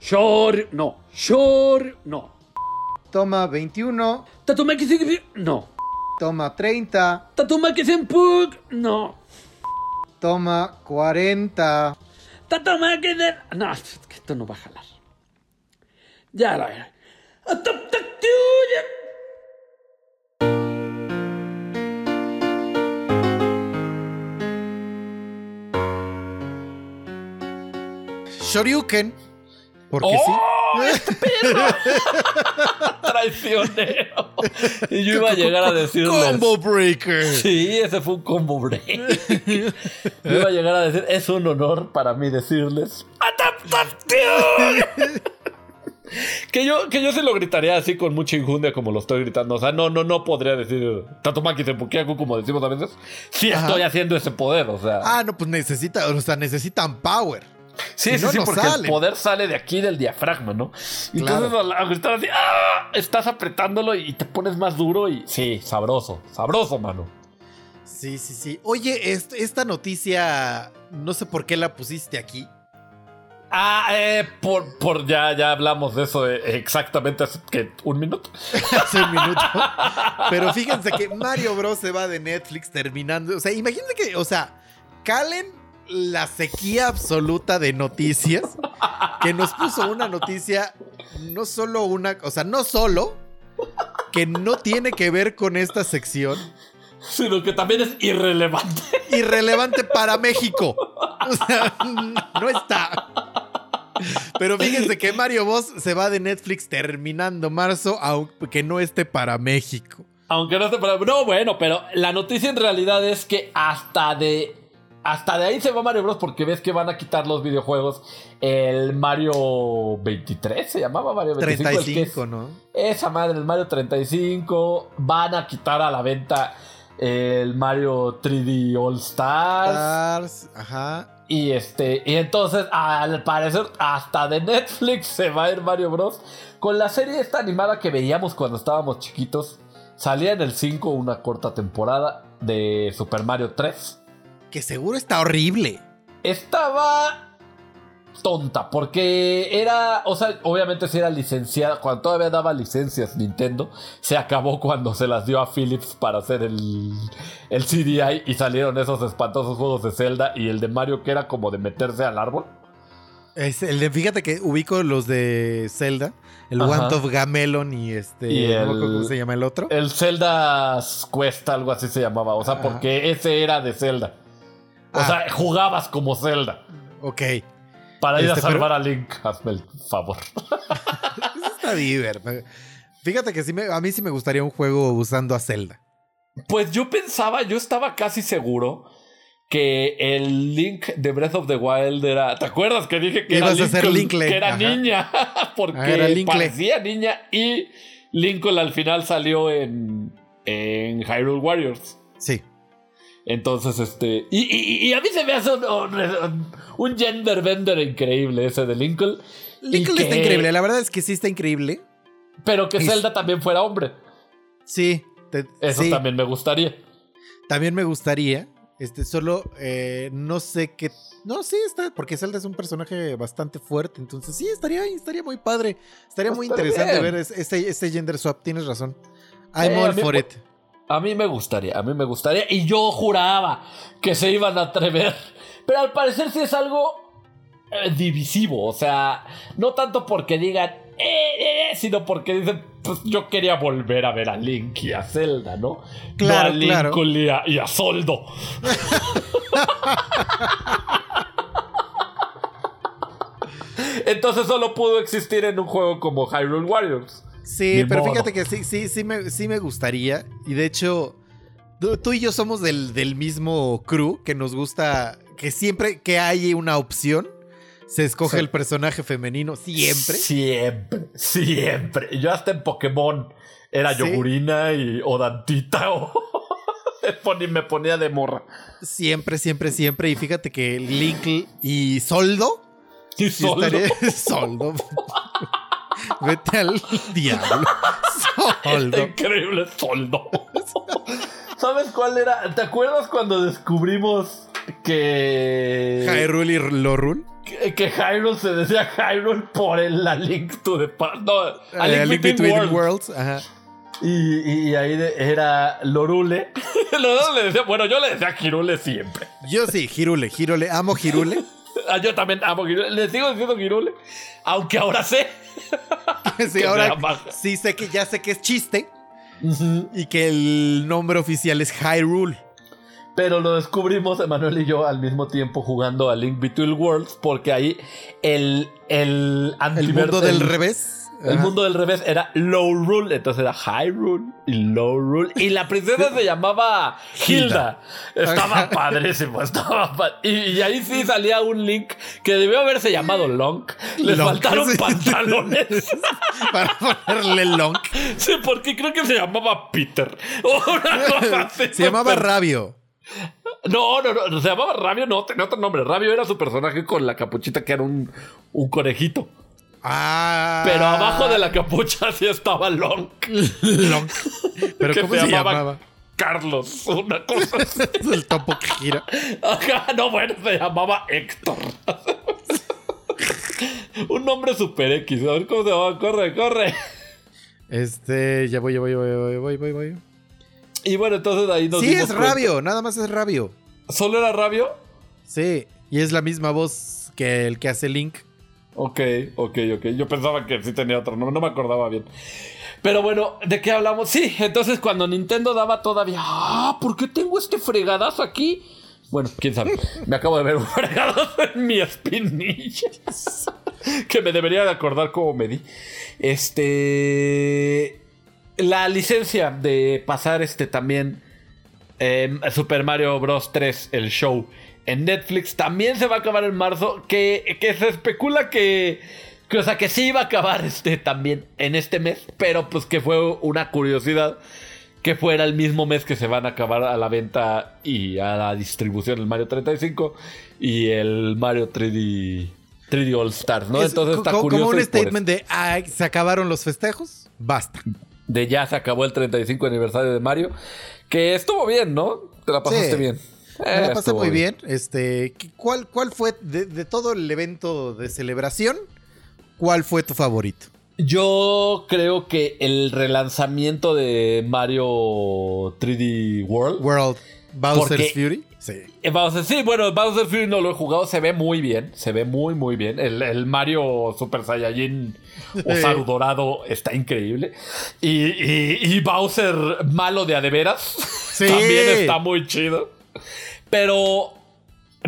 Shor, no. Shor, no. toma 21, Tatumaki no. toma 30, Tatumaki Senpuk, no. toma 40. Tatumaki de... No, esto no va a jalar. Ya la veré. Shoryuken, porque ¡Oh! sí. Traicionero. Y yo iba a llegar a decirles. Combo Breaker. Sí, ese fue un combo break. Yo iba a llegar a decir, es un honor para mí decirles ¡Adaptación! que yo, que yo se lo gritaría así con mucha injundia como lo estoy gritando. O sea, no, no, no podría decir Tatumaki Tempukiaku como decimos a veces. Si Ajá. estoy haciendo ese poder, o sea. Ah, no, pues necesita, o sea, necesitan power. Sí, si sí, no, sí, no porque sale. el poder sale de aquí del diafragma, ¿no? Y Claro. Entonces al, así, ¡ah! estás apretándolo y te pones más duro y sí, sabroso, sabroso, mano. Sí, sí, sí. Oye, est- esta noticia, no sé por qué la pusiste aquí. Ah, eh, por, por ya, ya hablamos de eso eh, exactamente hace que un minuto. hace un minuto. Pero fíjense que Mario Bros. se va de Netflix terminando. O sea, imagínense que, o sea, calen la sequía absoluta de noticias que nos puso una noticia, no solo una, o sea, no solo que no tiene que ver con esta sección, Sino que también es irrelevante. irrelevante para México. O sea, no está. Pero fíjense que Mario Bros se va de Netflix terminando marzo, aunque no esté para México. Aunque no esté para. No, bueno, pero la noticia en realidad es que hasta de. Hasta de ahí se va Mario Bros. porque ves que van a quitar los videojuegos. El Mario 23 se llamaba Mario 25. el que es- 35, ¿no? Esa madre, el Mario 35. Van a quitar a la venta el Mario 3D All Stars. Stars, ajá. Y este, y entonces, al parecer, hasta de Netflix se va a ir Mario Bros. Con la serie esta animada que veíamos cuando estábamos chiquitos. Salía en el 5 una corta temporada de Super Mario 3. Que seguro está horrible. Estaba tonta, porque era, o sea, obviamente si era licenciada, cuando todavía daba licencias Nintendo, se acabó cuando se las dio a Philips para hacer el, el CDI y salieron esos espantosos juegos de Zelda y el de Mario que era como de meterse al árbol. Es el de- fíjate que ubico los de Zelda, el Ajá. Want of Gamelon y este. Y el- ¿Cómo se llama el otro? El Zelda Quest, algo así se llamaba. O sea, Ajá. porque ese era de Zelda. O Ah. sea, jugabas como Zelda. Ok. Para ir Este, a salvar pero- a Link, hazme el favor. Eso está divertido. Fíjate que sí me- a mí sí me gustaría un juego usando a Zelda. Pues yo pensaba, yo estaba casi seguro que el Link de Breath of the Wild era. ¿Te acuerdas que dije que Ibas era Lincoln, Linkle, Que era ajá. niña. Porque Ah, era parecía niña y Lincoln al final salió en, en Hyrule Warriors. Sí. Entonces, este. Y, y- y a mí se me hace un, un- un gender bender increíble ese de Lincoln. Lincoln está increíble. La verdad es que sí está increíble. Pero que Es- Zelda también fuera hombre. Sí. te- Eso sí. también me gustaría. También me gustaría. Este, solo eh, no sé qué. No, sí, está, porque Zelda es un personaje bastante fuerte, entonces sí, estaría, estaría muy padre. Estaría muy interesante bien. ver es- este, este gender swap, tienes razón. I'm Eh, all a mí for it. A mí me gustaría, a mí me gustaría. Y yo juraba que se iban a atrever. Pero al parecer sí es algo eh, divisivo. O sea, no tanto porque digan, eh, eh, sino porque dicen, pues yo quería volver a ver a Link y a Zelda, ¿no? Claro, no a Link claro. y a, y a Soldo. Entonces solo pudo existir en un juego como Hyrule Warriors. Sí, Ni pero modo. fíjate que sí, sí, sí me, sí me gustaría. Y de hecho, tú, tú y yo somos del, del mismo crew que nos gusta que siempre que hay una opción, se escoge Sí. el personaje femenino. Siempre. Siempre, siempre. Yo hasta en Pokémon era Sí. Yogurina y o Dantita o me pon- me ponía de morra. Siempre, siempre, siempre. Y fíjate que Y Link y Soldo. sí solo. estaría- Soldo. Vete al diablo. Soldo. increíble soldo. ¿Sabes cuál era? ¿Te acuerdas cuando descubrimos que Hyrule y Lorul. que, que Hyrule se decía Hyrule por el la Link to the Past? No, a Eh, Link, Between, Worlds. Worlds. Ajá. Y, y ahí de- era Lorule. Dos le decía, bueno, yo le decía Hirule siempre. Yo sí, Hirule, Hirule. Amo Hirule. Ah, yo también amo Hirule. Le sigo diciendo Hirule. Aunque ahora sé. Sí, ahora sí sé que ya sé que es chiste y que el nombre oficial es Hyrule. Pero lo descubrimos Emanuel y yo al mismo tiempo jugando a Link Between Worlds. Porque ahí el. El, El mundo del el- revés. El mundo del revés era Low Rule, entonces era High Rule y Low Rule. Y la princesa se llamaba Hilda. Estaba padrísimo, estaba pa- y, y ahí sí salía un Link que debió haberse llamado Long. Le Long, faltaron pantalones. Para ponerle long. sí, porque creo que se llamaba Peter. O una cosa así. Se llamaba Rabio. No, no, no, se llamaba Rabio, no, tenía otro nombre. Rabio era su personaje con la capuchita que era un, un conejito. Ah. Pero abajo de la capucha sí estaba Long. Long. Pero ¿cómo se, llamaba? Carlos, una cosa así. El topo que gira. Ajá, no, bueno, se llamaba Héctor. Un nombre super X. A ver cómo se llama. Corre, corre. Este, ya voy, ya voy, ya voy, voy, voy, voy, voy. Y bueno, entonces ahí nos Sí, dimos es cuenta. Rabio, nada más es Rabio. ¿Solo era Rabio? Sí, y es la misma voz que el que hace Link. Ok, ok, ok. Yo pensaba que sí tenía otro nombre, no me acordaba bien. Pero bueno, ¿de qué hablamos? Sí, entonces cuando Nintendo daba todavía. ¡Ah! ¿Por qué tengo este fregadazo aquí? Bueno, quién sabe. Me acabo de ver un fregadazo en mi espinilla. que me debería de acordar cómo me di. Este. La licencia de pasar este también. eh, Super Mario Bros. 3, el show. En Netflix también se va a acabar en marzo. Que, que se especula que. que, o sea, que sí iba a acabar este también en este mes. Pero pues que fue una curiosidad. Que fuera el mismo mes que se van a acabar a la venta y a la distribución el Mario 35 y el Mario 3D, 3D All Stars, ¿no? Es Entonces está curioso. Como un statement de, "Ay, ¿se acabaron los festejos? Basta. de ya se acabó el 35 aniversario de Mario. Que estuvo bien, ¿no? Te la pasaste Sí. bien. Me Eh, la pasé estuvo muy bien. Este, ¿qué- ¿cuál, ¿Cuál fue de, de todo el evento de celebración? ¿Cuál fue tu favorito? Yo creo que el relanzamiento de Mario 3D World. World Bowser's Fury. Sí. Eh, Bowser, sí, bueno, Bowser Fury no lo he jugado, se ve muy bien, se ve muy, muy bien. El, el Mario Super Saiyajin Osaru Dorado está increíble. Y, y- y Bowser malo de a de veras Sí. también está muy chido. Pero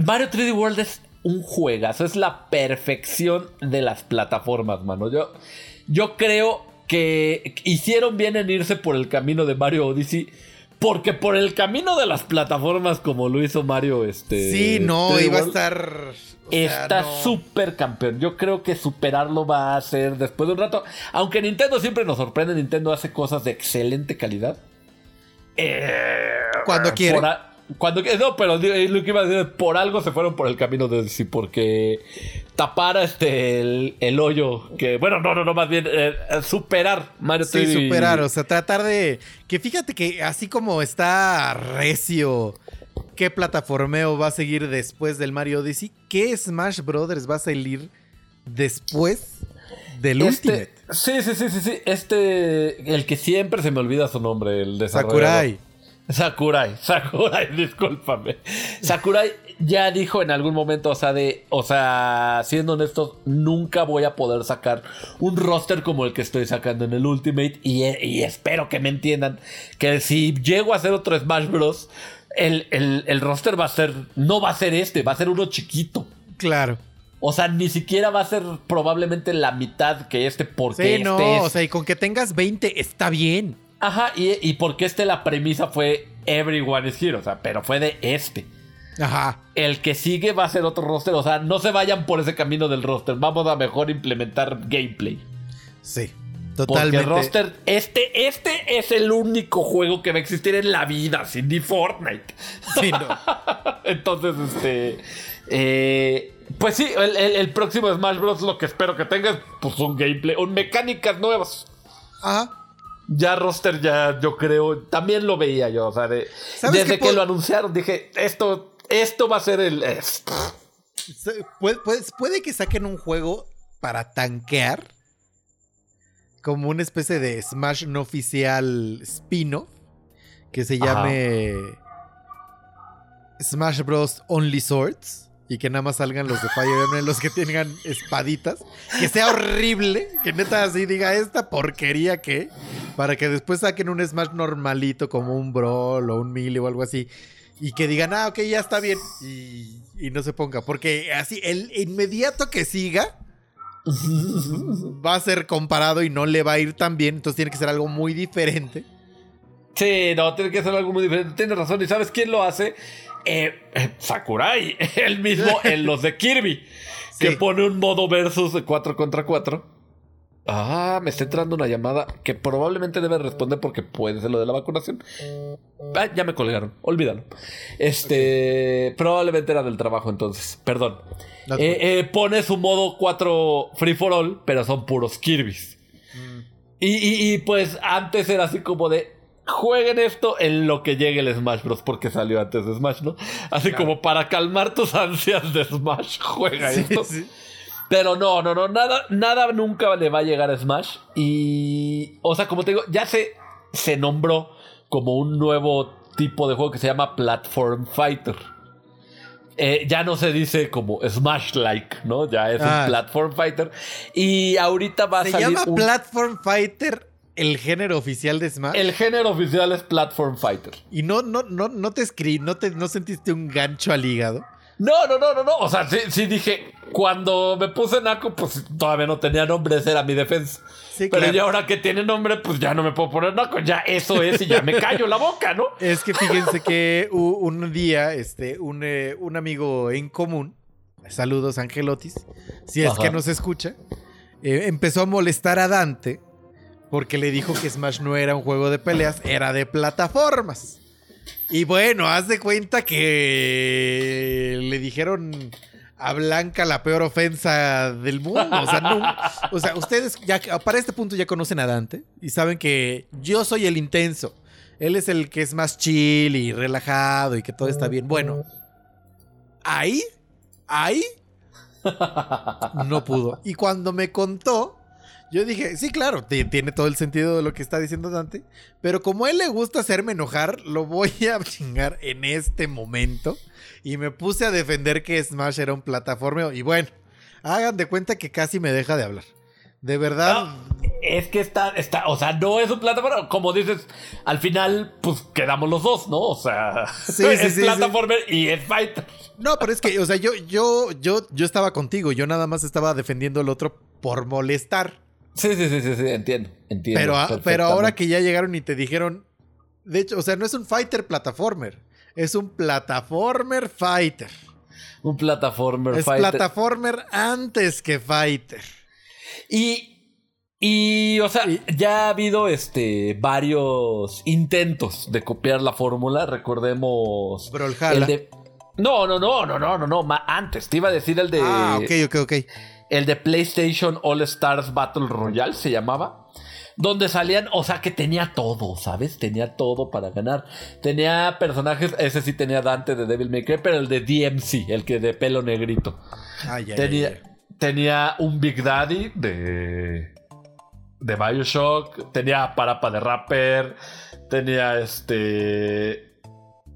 Mario 3D World es un juegazo, es la perfección de las plataformas, mano. Yo, yo creo que hicieron bien en irse por el camino de Mario Odyssey. Porque por el camino de las plataformas como lo hizo Mario, este. Sí, no, 3D iba a estar. o sea, Está no. súper campeón. Yo creo que superarlo va a ser después de un rato. Aunque Nintendo siempre nos sorprende, Nintendo hace cosas de excelente calidad. Eh, Cuando quiere. a- cuando no, pero lo que iba a decir, por algo se fueron por el camino de sí, porque tapar este el, el hoyo que, bueno, no, no, no, más bien eh, eh, superar Mario Sí, 3D. superar, o sea, tratar de. Que fíjate que así como está recio qué plataformeo va a seguir después del Mario Odyssey? ¿Qué Smash Brothers va a salir después del Este- Ultimate? Sí, sí, sí, sí, sí. Este, el que siempre se me olvida su nombre, el de Sakurai. Sakurai, Sakurai, discúlpame. Sakurai ya dijo en algún momento, o sea, de, o sea, siendo honestos, nunca voy a poder sacar un roster como el que estoy sacando en el Ultimate y, y espero que me entiendan que si llego a hacer otro Smash Bros, el, el- el roster va a ser, no va a ser este, va a ser uno chiquito. Claro. O sea, ni siquiera va a ser probablemente la mitad que este, porque Sí, este no, es- o sea, y con que tengas 20 está bien. Ajá, y, y porque este la premisa fue Everyone is Here, o sea, pero fue de este. Ajá. El que sigue va a ser otro roster, o sea, no se vayan por ese camino del roster, vamos a mejor implementar gameplay. Sí. Porque Totalmente. el roster, este, este es el único juego que va a existir en la vida, sin ni Fortnite. Sí, no. Entonces, este. eh, pues sí, el, el- el próximo Smash Bros. lo que espero que tenga es pues, un gameplay, un mecánicas nuevas. Ajá. Ya roster, ya yo creo, también lo veía yo, o sea, de- ¿Sabes desde que lo anunciaron dije, esto, esto va a ser el... es- Se- Puede, puede- puede que saquen un juego para tanquear. Como una especie de Smash no oficial spin-off. Que se Ajá. llame Smash Bros. Only Swords. Y que nada más salgan los de Fire Emblem, los que tengan espaditas. Que sea horrible. Que neta así diga esta porquería que. Para que después saquen un Smash normalito como un Brawl o un Melee o algo así. Y que digan, ah, ok, ya está bien. Y, y no se ponga. Porque así, el inmediato que siga va a ser comparado y no le va a ir tan bien. Entonces tiene que ser algo muy diferente. Sí, no, tiene que ser algo muy diferente, tienes razón, ¿y sabes quién lo hace? Eh, eh, Sakurai, el mismo en los de Kirby, que pone un modo versus de 4 contra 4. Ah, me está entrando una llamada que probablemente debe responder porque puede ser lo de la vacunación. Ah, ya me colgaron, olvídalo. Este, probablemente era del trabajo entonces, perdón. No Eh, eh, pone su modo 4 free for all, pero son puros Kirby's. Y, y- y, pues antes era así como de jueguen esto en lo que llegue el Smash Bros. porque salió antes de Smash, ¿no? Así como para calmar tus ansias de Smash, juega Sí, esto. sí. Pero no, no, no, nada, nada nunca le va a llegar a Smash. Y, o sea, como te digo, ya se, se nombró como un nuevo tipo de juego que se llama Platform Fighter. Eh, ya no se dice como Smash-like, ¿no? Ya es Ah. un Platform Fighter. Y ahorita va a Se salir llama un- Platform Fighter el género oficial de Smash. El género oficial es Platform Fighter. Y no, no, no, no te escribí, no, te, no sentiste un gancho al hígado. No, no, no, no, no. O sea, sí, sí dije, cuando me puse Naco, pues todavía no tenía nombre, esa era mi defensa. Sí, Pero claro. ya ahora que tiene nombre, pues ya no me puedo poner Naco. Ya eso es y ya me callo la boca, ¿no? Es que fíjense que un día, este, un, eh, un amigo en común, saludos Angelotis, si es Ajá. que nos escucha, eh, empezó a molestar a Dante porque le dijo que Smash no era un juego de peleas, era de plataformas. Y bueno, haz de cuenta que le dijeron a Blanca la peor ofensa del mundo. O sea, no, o sea, ustedes ya para este punto ya conocen a Dante y saben que yo soy el intenso. Él es el que es más chill y relajado y que todo está bien. Bueno, ahí, ahí no pudo. Y cuando me contó, yo dije, sí, claro, ti- tiene todo el sentido de lo que está diciendo Dante, pero como a él le gusta hacerme enojar, lo voy a chingar en este momento. Y me puse a defender que Smash era un plataformeo. Y bueno, hagan de cuenta que casi me deja de hablar. De verdad, Es que está, está, o sea, no es un plataforma. Como dices, al final, pues quedamos los dos, ¿no? O sea, Sí, sí, es sí, plataforma y es fighter. No, pero es que, o sea, yo, yo, yo, yo estaba contigo. Yo nada más estaba defendiendo al otro por molestar. Sí, sí, sí, sí, sí, entiendo, entiendo. Pero, a- pero ahora que ya llegaron y te dijeron. De hecho, o sea, no es un fighter plataformer. Es un plataformer fighter. Un plataformer Es fighter. plataformer antes que fighter. Y, y, o sea, Y- ya ha habido este varios intentos de copiar la fórmula. Recordemos. Brawlhalla. El de. No, no, no, no, no, no, no. Antes te iba a decir el de. Ah, ok, ok, ok. El de PlayStation All Stars Battle Royale se llamaba. donde salían, o sea que tenía todo, ¿sabes? Tenía todo para ganar. Tenía personajes, ese sí tenía Dante de Devil May Cry, pero el de DMC, el que de pelo negrito. Ay, tenía, ay, ay. tenía un Big Daddy de de Bioshock, tenía Parapa de Rapper, tenía este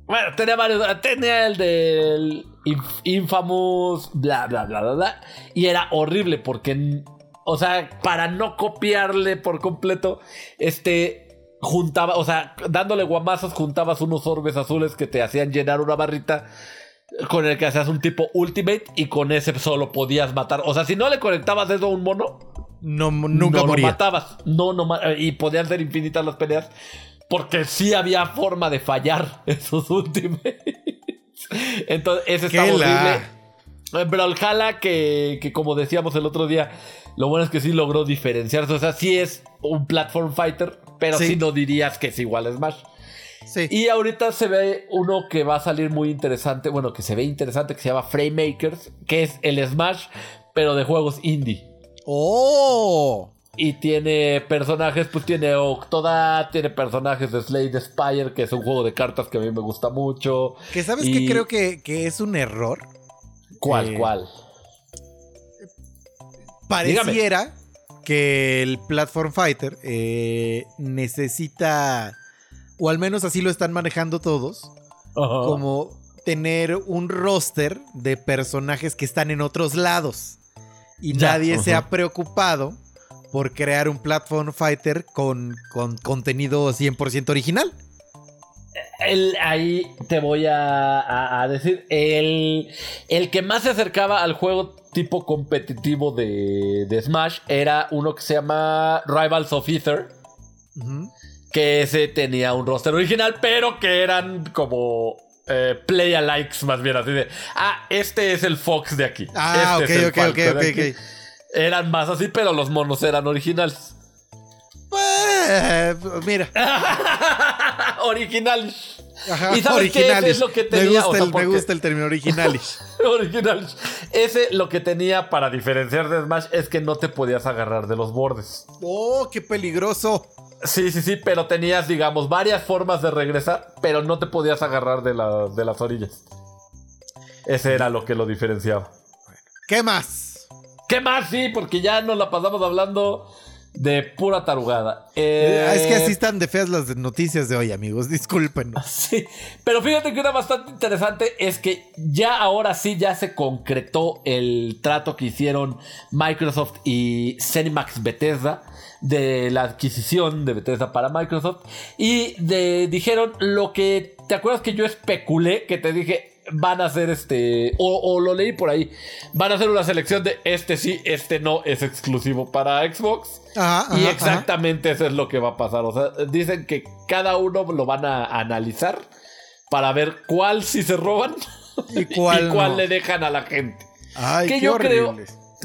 bueno, tenía varios, tenía el del Inf- Infamous, bla, bla, bla, bla, bla, y era horrible porque, o sea, para no copiarle por completo, este, juntaba, o sea, dándole guamazos juntabas unos orbes azules que te hacían llenar una barrita con el que hacías un tipo ultimate y con ese solo podías matar, o sea, si no le conectabas eso a un mono, No, nunca no moría. lo matabas. No, no, y podían ser infinitas las peleas. Porque sí había forma de fallar esos últimos. Entonces, ese está ¡Qué horrible. Eh, Brawlhalla, que, que como decíamos el otro día, lo bueno es que sí logró diferenciarse. O sea, sí es un platform fighter, pero sí, Sí. no dirías que es igual a Smash. Sí. Y ahorita se ve uno que va a salir muy interesante, bueno, que se ve interesante, que se llama Frame Makers, que es el Smash, pero de juegos indie. ¡Oh! Y tiene personajes, pues tiene Octodad, tiene personajes de Slade Spire, que es un juego de cartas que a mí me gusta mucho. Que sabes Y- que creo que, que es un error. ¿Cuál, Eh, cuál? Pareciera que el Platform Fighter eh, necesita, o al menos así lo están manejando todos, como tener un roster de personajes que están en otros lados. Y Ya, nadie se ha preocupado por crear un Platform Fighter con, con contenido 100% original. El- ahí te voy a, a- a decir, el, el que más se acercaba al juego tipo competitivo de, de Smash era uno que se llama Rivals of Ether. Que ese tenía un roster original, pero que eran como eh, play alikes más bien así de, ah, este es el Fox de aquí. Ah, este es el ok, ok, Falco ok, ok, aquí". ok. Eran más así, pero los monos eran originales. Eh, mira. originales. Ajá, ¿Y sabes qué? Ese originales. es lo que me, tenía, gusta o sea, el, me gusta el término originales. originales. Ese lo que tenía para diferenciar de Smash es que no te podías agarrar de los bordes. ¡Oh, qué peligroso! Sí, sí, sí, pero tenías, digamos, varias formas de regresar, pero no te podías agarrar de, la- de las orillas. Ese era lo que lo diferenciaba. ¿Qué más? ¿Qué más? Sí, porque ya nos la pasamos hablando de pura tarugada. Eh, Eh, es que así están de feas las noticias de hoy, amigos. Discúlpenos. Sí, pero fíjate que una bastante interesante es que ya ahora sí ya se concretó el trato que hicieron Microsoft y Cinemax Bethesda de la adquisición de Bethesda para Microsoft y de, dijeron lo que te acuerdas que yo especulé que te dije van a hacer este o, o lo leí por ahí van a hacer una selección de este sí este no es exclusivo para Xbox Ajá, y ajá, exactamente eso es lo que va a pasar. O sea, dicen que cada uno lo van a analizar para ver cuál sí se roban ¿Y cuál no? le dejan a la gente. Ay, que qué yo creo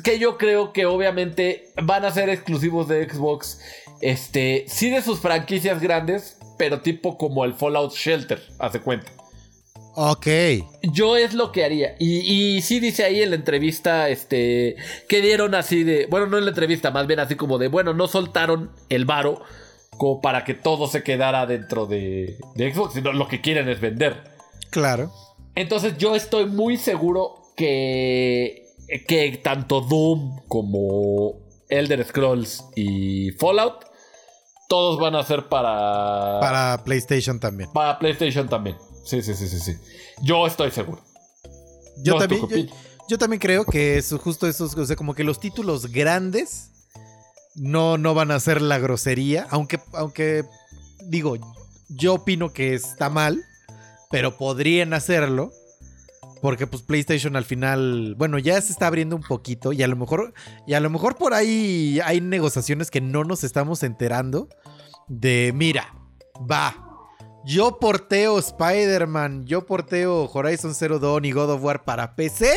que yo creo que obviamente van a ser exclusivos de Xbox. Este, sí de sus franquicias grandes, pero tipo como el Fallout Shelter, hace cuenta. Ok. Yo es lo que haría. Y, y sí dice ahí en la entrevista, este, que dieron así de, bueno, no en la entrevista, más bien así como de, bueno, no soltaron el varo como para que todo se quedara dentro de, de Xbox, sino lo que quieren es vender. Claro. Entonces yo estoy muy seguro que, que tanto Doom como Elder Scrolls y Fallout, todos van a ser para, Para PlayStation también. para PlayStation también. Sí, sí, sí, sí, sí. Yo estoy seguro. Yo No, también, yo también creo que es justo esos, o sea, como que los títulos grandes no, no van a ser la grosería, aunque, aunque digo, yo opino que está mal, pero podrían hacerlo. Porque pues PlayStation al final, bueno, ya se está abriendo un poquito y a lo mejor, y a lo mejor por ahí hay negociaciones que no nos estamos enterando de, mira, va, yo porteo Spider-Man, yo porteo Horizon Zero Dawn y God of War para PC,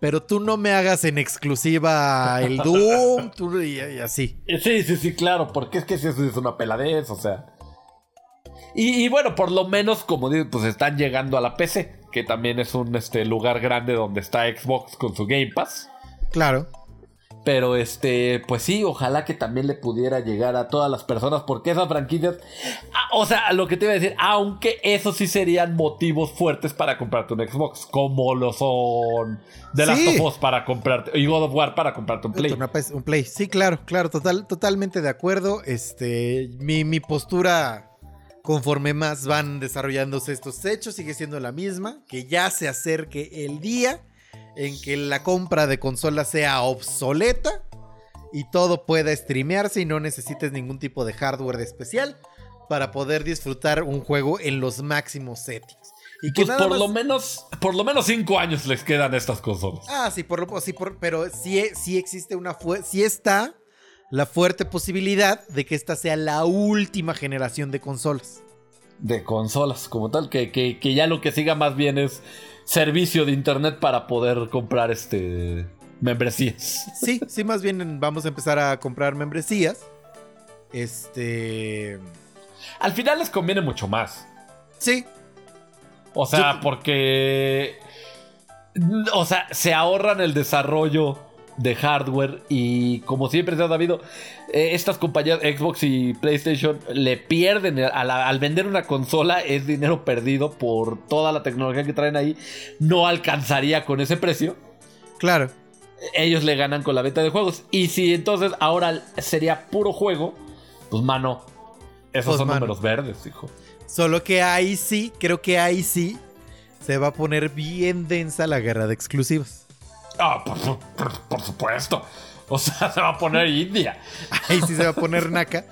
pero tú no me hagas en exclusiva el Doom tú- y, y así. Sí, sí, sí, claro, porque es que si eso es una peladez, o sea. Y, y bueno, por lo menos, como digo, pues están llegando a la PC, que también es un este, lugar grande donde está Xbox con su Game Pass. Claro. Pero este, pues sí, ojalá que también le pudiera llegar a todas las personas, porque esas franquicias, ah, o sea, lo que te iba a decir, aunque eso sí serían motivos fuertes para comprarte un Xbox, como lo son The Last Sí. of Us para comprarte, y God of War para comprarte un Play. PS un Play. Sí, claro, claro, total, totalmente de acuerdo. Este, mi, mi postura, conforme más van desarrollándose estos hechos, sigue siendo la misma. Que ya se acerque el día en que la compra de consola sea obsoleta y todo pueda streamearse y no necesites ningún tipo de hardware de especial para poder disfrutar un juego en los máximos settings. Y que Pues por más- lo menos, por lo menos cinco años les quedan estas consolas. Ah, sí, por lo sí, por- pero sí, sí existe una sí está la fuerte posibilidad de que esta sea la última generación de consolas. De consolas, como tal, que, que, que ya lo que siga más bien es servicio de internet para poder comprar este membresías. Sí, sí, más bien vamos a empezar a comprar membresías. Este. Al final les conviene mucho más. Sí, O sea, Yo- porque. O sea, se ahorran el desarrollo de hardware y como siempre se ha sabido, eh, estas compañías Xbox y PlayStation le pierden a la- al vender una consola es dinero perdido por toda la tecnología que traen ahí. No alcanzaría con ese precio. claro. Ellos le ganan con la venta de juegos. Y si entonces ahora sería puro juego, pues mano, esos Pues, son mano. números verdes, hijo. Solo que ahí sí, creo que ahí sí se va a poner bien densa la guerra de exclusivas. Ah, por- por supuesto. O sea, se va a poner India. Ahí sí se va a poner naca.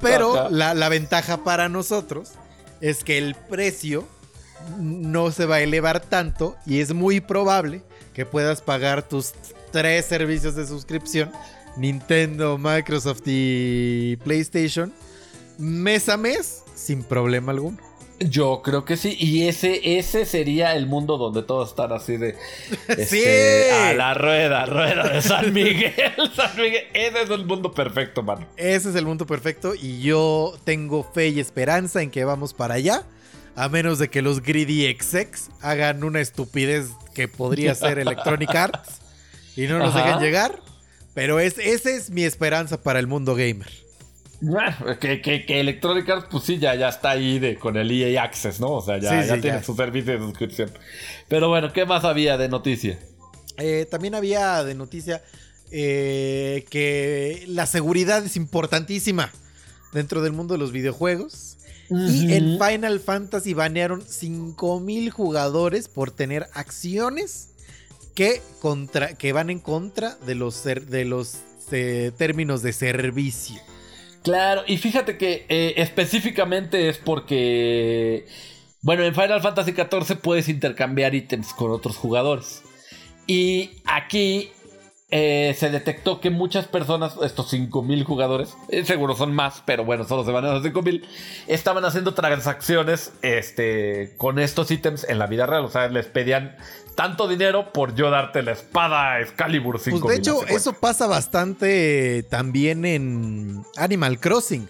Pero la, la ventaja para nosotros es que el precio no se va a elevar tanto y es muy probable que puedas pagar tus tres servicios de suscripción, Nintendo, Microsoft y PlayStation, mes a mes sin problema alguno. Yo creo que sí. Y ese, ese sería el mundo donde todos están así de. este, ¡Sí! A la rueda, rueda de San Miguel. San Miguel. Ese es el mundo perfecto, mano. Ese es el mundo perfecto y yo tengo fe y esperanza en que vamos para allá. A menos de que los Greedy execs hagan una estupidez que podría ser Electronic Arts y no nos Ajá. dejen llegar. Pero es, esa es mi esperanza para el mundo gamer. Bueno, que, que, que Electronic Arts, pues sí, ya, ya está ahí de, con el EA Access, ¿no? O sea, ya, Sí, ya sí, tiene ya. su servicio de suscripción. Pero bueno, ¿qué más había de noticia? Eh, también había de noticia eh, que la seguridad es importantísima dentro del mundo de los videojuegos. Y en Final Fantasy banearon 5000 jugadores por tener acciones que, contra, que van en contra de los, ser- de los eh, términos de servicio. Claro, y fíjate que eh, específicamente es porque, bueno, en Final Fantasy XIV puedes intercambiar ítems con otros jugadores. Y aquí eh, se detectó que muchas personas, estos 5000 jugadores, eh, seguro son más, pero bueno, solo se van a los 5000, estaban haciendo transacciones este, con estos ítems en la vida real. O sea, les pedían tanto dinero por yo darte la espada Excalibur 5000. Pues de hecho, eso pasa bastante eh, también en Animal Crossing.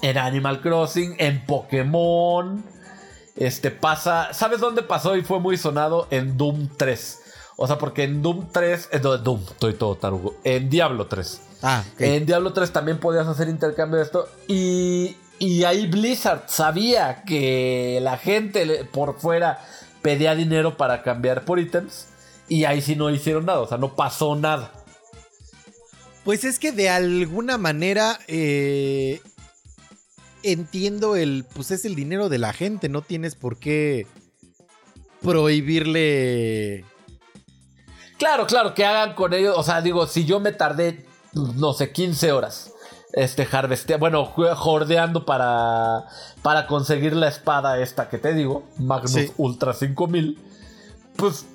En Animal Crossing, en Pokémon. Este pasa. ¿Sabes dónde pasó y fue muy sonado? En Doom 3. O sea, porque en Doom 3. eh, en Doom, estoy todo tarugo. En Diablo 3. Ah, ok. En Diablo 3 también podías hacer intercambio de esto. Y, y ahí Blizzard sabía que la gente por fuera pedía dinero para cambiar por ítems. Y ahí sí no hicieron nada. O sea, no pasó nada. Pues es que de alguna manera eh, entiendo el, pues es el dinero de la gente, no tienes por qué prohibirle. Claro, claro, que hagan con ellos. O sea, digo, si yo me tardé, no sé, 15 horas. Este, harvestea, bueno, jordeando para, para conseguir la espada esta que te digo, Magnus Sí. Ultra 5000, pues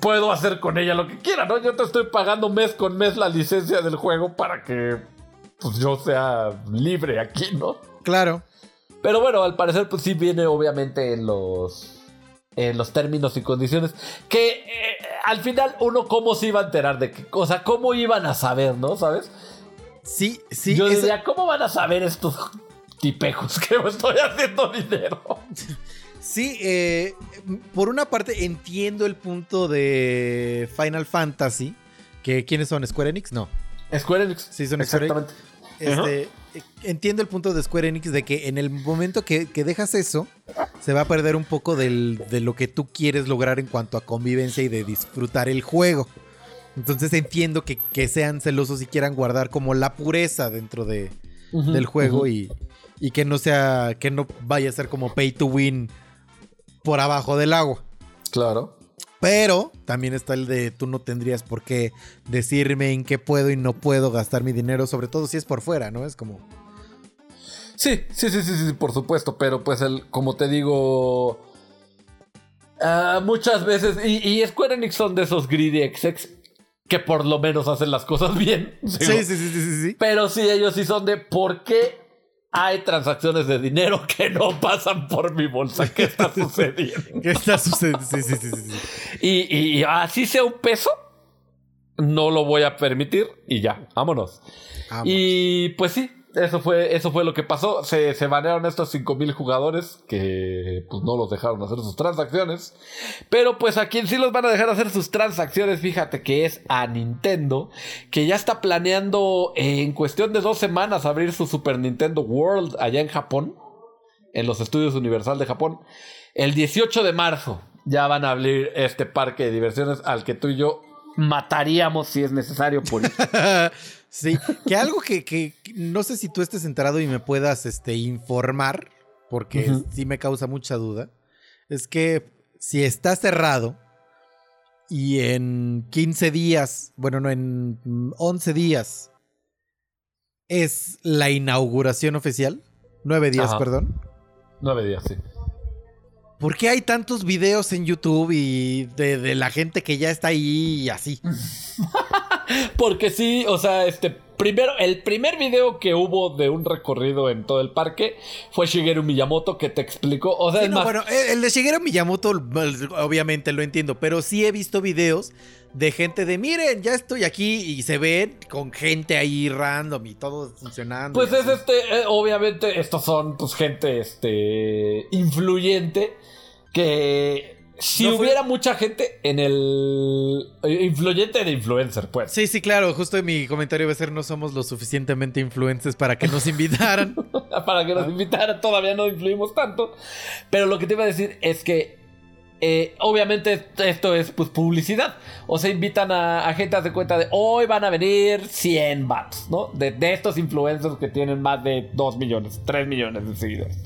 puedo hacer con ella lo que quiera, ¿no? Yo te estoy pagando mes con mes la licencia del juego para que pues, yo sea libre aquí, ¿no? Claro. Pero bueno, al parecer, pues sí viene obviamente en los. En los términos y condiciones. Que eh, al final, uno cómo se iba a enterar de qué cosa, cómo iban a saber, ¿no? ¿Sabes? Sí, sí. Yo esa- diría, ¿cómo van a saber estos tipejos que me estoy haciendo dinero? Sí, eh, por una parte entiendo el punto de Final Fantasy. Que, ¿Quiénes son? ¿Square Enix? No. Square Enix. Sí, son Square Exactamente. Este, entiendo el punto de Square Enix de que en el momento que, que dejas eso, se va a perder un poco del- de lo que tú quieres lograr en cuanto a convivencia y de disfrutar el juego. Entonces entiendo que, que sean celosos y quieran guardar como la pureza dentro de, del juego y, y que no sea, que no vaya a ser como pay to win por abajo del agua. Claro. Pero también está el de tú no tendrías por qué decirme en qué puedo y no puedo gastar mi dinero, sobre todo si es por fuera, ¿no? Es como... Sí, sí, sí, sí, sí, por supuesto, pero pues el, como te digo, ah, muchas veces, y, y Square Enix son de esos greedy execs que por lo menos hacen las cosas bien. Sí, digo. sí, sí, sí, sí, sí. Pero sí, ellos sí son de por qué hay transacciones de dinero que no pasan por mi bolsa. ¿Qué está sucediendo? ¿Qué está sucediendo? Sí, sí, sí, sí. Y, y- y así sea un peso, no lo voy a permitir y ya, vámonos. Vámonos. Y pues sí, eso fue, eso fue lo que pasó. Se, se banearon estos 5000 jugadores que pues no los dejaron hacer sus transacciones. Pero pues a quien sí los van a dejar hacer sus transacciones, fíjate que es a Nintendo, que ya está planeando en cuestión de dos semanas abrir su Super Nintendo World allá en Japón, en los estudios Universal de Japón. El 18 de marzo ya van a abrir este parque de diversiones al que tú y yo mataríamos si es necesario por sí, que algo que, que no sé si tú estés enterado y me puedas este, informar, porque Ujú. sí me causa mucha duda, es que si está cerrado y en 15 días, bueno, no, en mm, 11 días es la inauguración oficial, 9 días, Ajá. perdón. Nueve días, sí. ¿Por qué hay tantos videos en YouTube y de, la gente que ya está ahí y así? Porque sí, o sea, este, primero, el primer video que hubo de un recorrido en todo el parque fue Shigeru Miyamoto que te explicó, o sea, Sí, es no, más, bueno, el de Shigeru Miyamoto, obviamente lo entiendo, pero sí he visto videos de gente de, miren, ya estoy aquí y se ven con gente ahí random y todo funcionando. pues es así. este, eh, obviamente estos son pues gente, este, influyente que si No fue- hubiera mucha gente en el influyente de influencer, pues. Sí, sí, claro, justo mi comentario va a ser no somos lo suficientemente influencers para que nos invitaran. para que nos Ah. invitaran. Todavía no influimos tanto. Pero lo que te iba a decir es que. eh, obviamente esto es pues publicidad. O sea, invitan a, a gente a hacer cuenta de hoy van a venir 100 bats, ¿no? De, de estos influencers que tienen más de 2 millones, 3 millones de seguidores.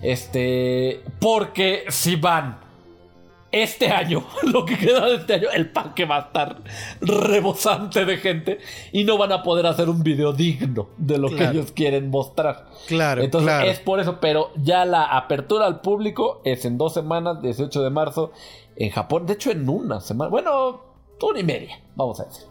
Este. Porque si van este año, lo que queda de este año, el parque va a estar rebosante de gente y no van a poder hacer un video digno de lo Claro. que ellos quieren mostrar. Claro, Entonces claro. es por eso, pero ya la apertura al público es en dos semanas, 18 de marzo, en Japón. De hecho, en una semana, bueno, una y media, vamos a decir.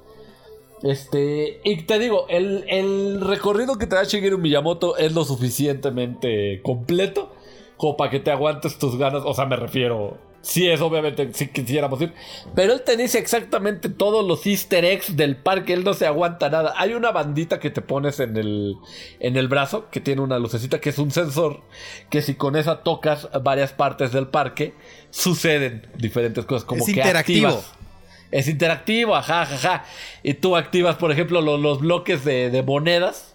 Este, y te digo, el, el recorrido que te da Shigeru Miyamoto es lo suficientemente completo como para que te aguantes tus ganas. O sea, me refiero, sí es obviamente, si quisiéramos ir, pero él te dice exactamente todos los easter eggs del parque, él no se aguanta nada. Hay una bandita que te pones en el, en el brazo que tiene una lucecita que es un sensor que si con esa tocas varias partes del parque, suceden diferentes cosas como Es que interactivo. activas. Es interactivo, ajá, ajá, ajá. Y tú activas, por ejemplo, lo- los bloques de, de monedas.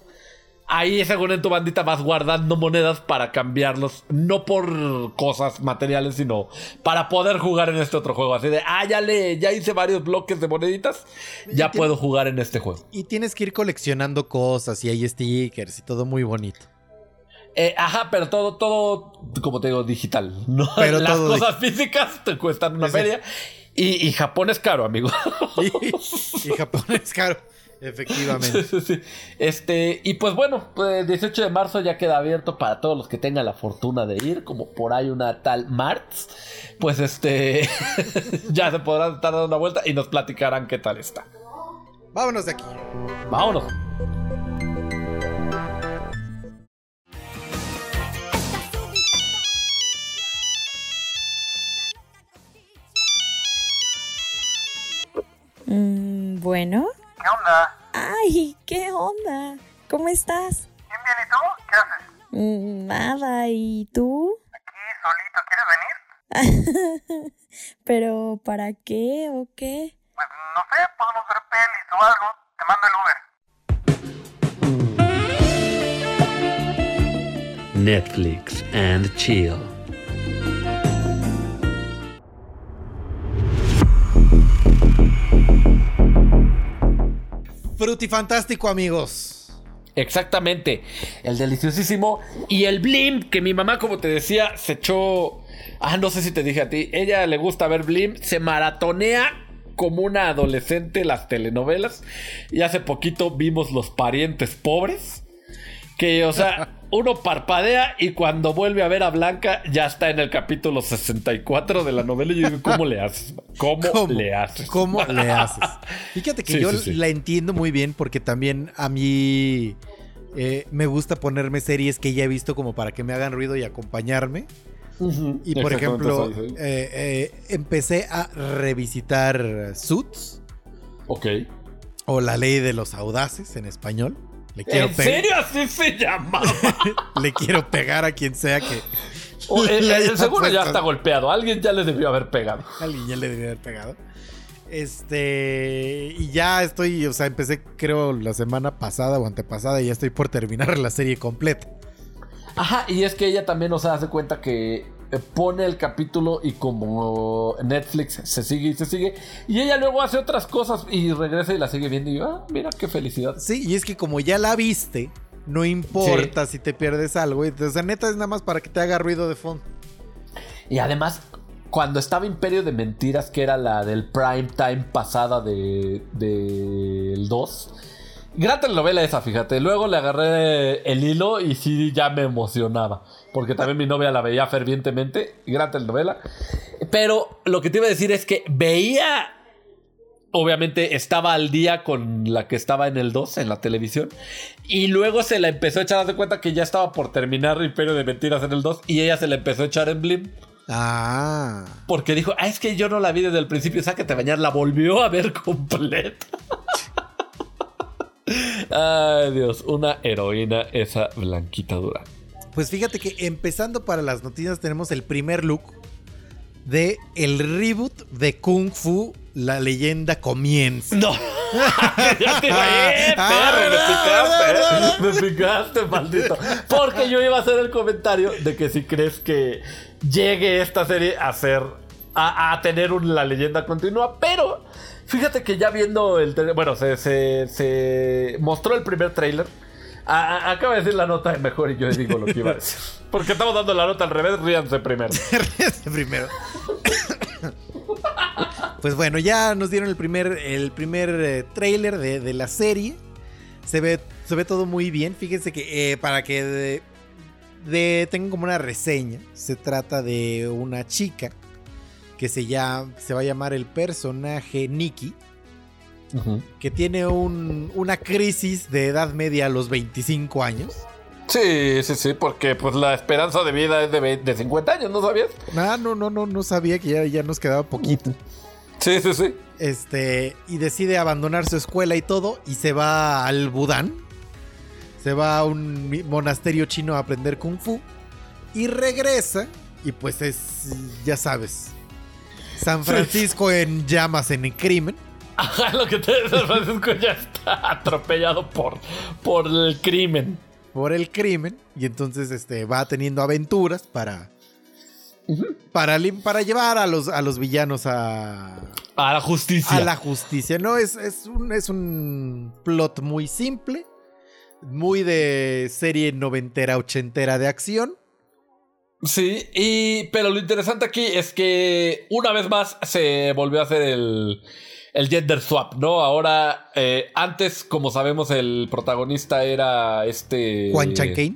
Ahí, según en tu bandita, vas guardando monedas para cambiarlos. No por cosas materiales, sino para poder jugar en este otro juego. Así de, ah, ya le, ya hice varios bloques de moneditas. Ya puedo jugar en este juego. Y tienes que ir coleccionando cosas y hay stickers y todo muy bonito. Eh, ajá, pero todo, todo, como te digo, digital. ¿no? Pero Las cosas físicas te cuestan una feria. Y, y Japón es caro, amigo. Y, y Japón es caro, efectivamente. Sí, sí, sí. Este, y pues bueno, pues 18 de marzo ya queda abierto para todos los que tengan la fortuna de ir, como por ahí una tal Marts. Pues este, ya se podrán estar dando una vuelta y nos platicarán qué tal está. Vámonos de aquí. Vámonos. Mm, bueno. ¿Qué onda? Ay, ¿qué onda? ¿Cómo estás? Bien, bien, ¿y tú? ¿Qué haces? Mm, nada, ¿y tú? Aquí solito, ¿quieres venir? ¿Pero para qué o qué? Pues no sé, podemos ver pelis o algo. Te mando el Uber. Netflix and chill. Frutifantástico, amigos. Exactamente. El deliciosísimo. Y el Blim, que mi mamá, como te decía, se echó. Ah, no sé si te dije a ti. Ella le gusta ver Blim. Se maratonea como una adolescente las telenovelas. Y hace poquito vimos Los Parientes Pobres. Que, o sea, uno parpadea y cuando vuelve a ver a Blanca ya está en el capítulo 64 de la novela. Y yo digo, ¿cómo le haces? ¿Cómo, le haces? ¿Cómo le haces? Fíjate que Sí, yo sí, sí. la entiendo muy bien porque también a mí eh, me gusta ponerme series que ya he visto como para que me hagan ruido y acompañarme. Y por ejemplo, eh, eh, empecé a revisitar Suits Ok. o La Ley de los Audaces en español. Le quiero, ¿En serio así se llamaba? le quiero pegar a quien sea que O, eh, eh, haya seguro ya está golpeado. Alguien ya le debió haber pegado. Alguien ya le debió haber pegado. Este. Y ya estoy. O sea, empecé, creo, la semana pasada o antepasada. Y ya estoy por terminar la serie completa. Ajá, y es que ella también nos hace cuenta que pone el capítulo y como Netflix se sigue y se sigue. Y ella luego hace otras cosas y regresa y la sigue viendo. Y yo, ah, mira qué felicidad. Sí, y es que como ya la viste, no importa si te pierdes algo. Entonces, neta es nada más para que te haga ruido de fondo. Y además, cuando estaba Imperio de Mentiras, que era la del prime time pasada de del 2. Gran telenovela esa, fíjate. Luego le agarré el hilo y sí ya me emocionaba. Porque también mi novia la veía fervientemente. Gran telenovela. Pero lo que te iba a decir es que veía. Obviamente estaba al día con la que estaba en el 2 en la televisión. Y luego se la empezó a echar de cuenta que ya estaba por terminar Imperio de Mentiras en el 2. Y ella se la empezó a echar en Blim. Ah. Porque dijo, ah, es que yo no la vi desde el principio, sácate a bañar, la volvió a ver completa. Ay, Dios, una heroína esa blanquita dura. Pues fíjate que empezando para las noticias tenemos el primer look de el reboot de Kung Fu, la leyenda comienza. No. ya te Ah, perro, me picaste. Me picaste, maldito. Porque yo iba a hacer el comentario de que si crees que llegue esta serie a ser. a, a tener un- la leyenda continua, pero. Fíjate que ya viendo el. Bueno, se, se, se mostró el primer tráiler. A- a- acaba de decir la nota mejor y yo digo lo que iba a decir. Porque estamos dando la nota al revés, ríanse primero. Ese primero. pues bueno, ya nos dieron el primer, el primer eh, trailer de, de la serie. Se ve, se ve todo muy bien. Fíjense que eh, para que de, de- tengan como una reseña, se trata de una chica que se, llama, se va a llamar el personaje Nikki, que tiene un- una crisis de edad media a los 25 años. Sí, sí, sí, porque pues la esperanza de vida es de, de 50 años, ¿no sabías? Ah, no, no, no, no sabía que ya, ya nos quedaba poquito. Sí, sí, sí. Este, y decide abandonar su escuela y todo, y se va al Budán. Se va a un monasterio chino a aprender kung fu. Y regresa, y pues es, ya sabes, San Francisco en llamas en el crimen. Ajá, lo que te dice Francisco ya está atropellado por, por el crimen. por el crimen y entonces este va teniendo aventuras para para, para llevar a los, a los villanos a, A la justicia. a la justicia. No, es, es, un, es un plot muy simple, muy de serie noventera, ochentera de acción. Sí, y, pero lo interesante aquí es que una vez más se volvió a hacer el, el gender swap, ¿no? Ahora, eh, antes, como sabemos, el protagonista era este... Juan Chan Kane,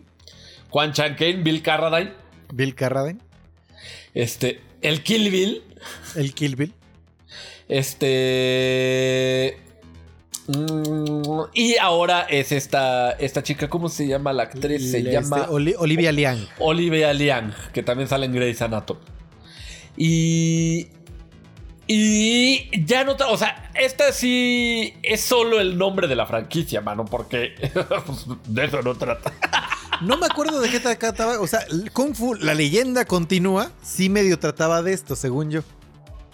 Juan Chan Kane, Bill Carradine. Bill Carradine, Este, el Kill Bill. el Kill Bill. Este. mm, y ahora es esta, esta chica, ¿cómo se llama la actriz? Se Este, llama Oli- Olivia Liang. Olivia Liang, que también sale en Grey's Anatomy. Y. Y ya no. O sea, esta sí es solo el nombre de la franquicia, mano, porque de eso no trata. No me acuerdo de qué trataba. O sea, Kung Fu, la leyenda continúa. Sí, medio trataba de esto, según yo.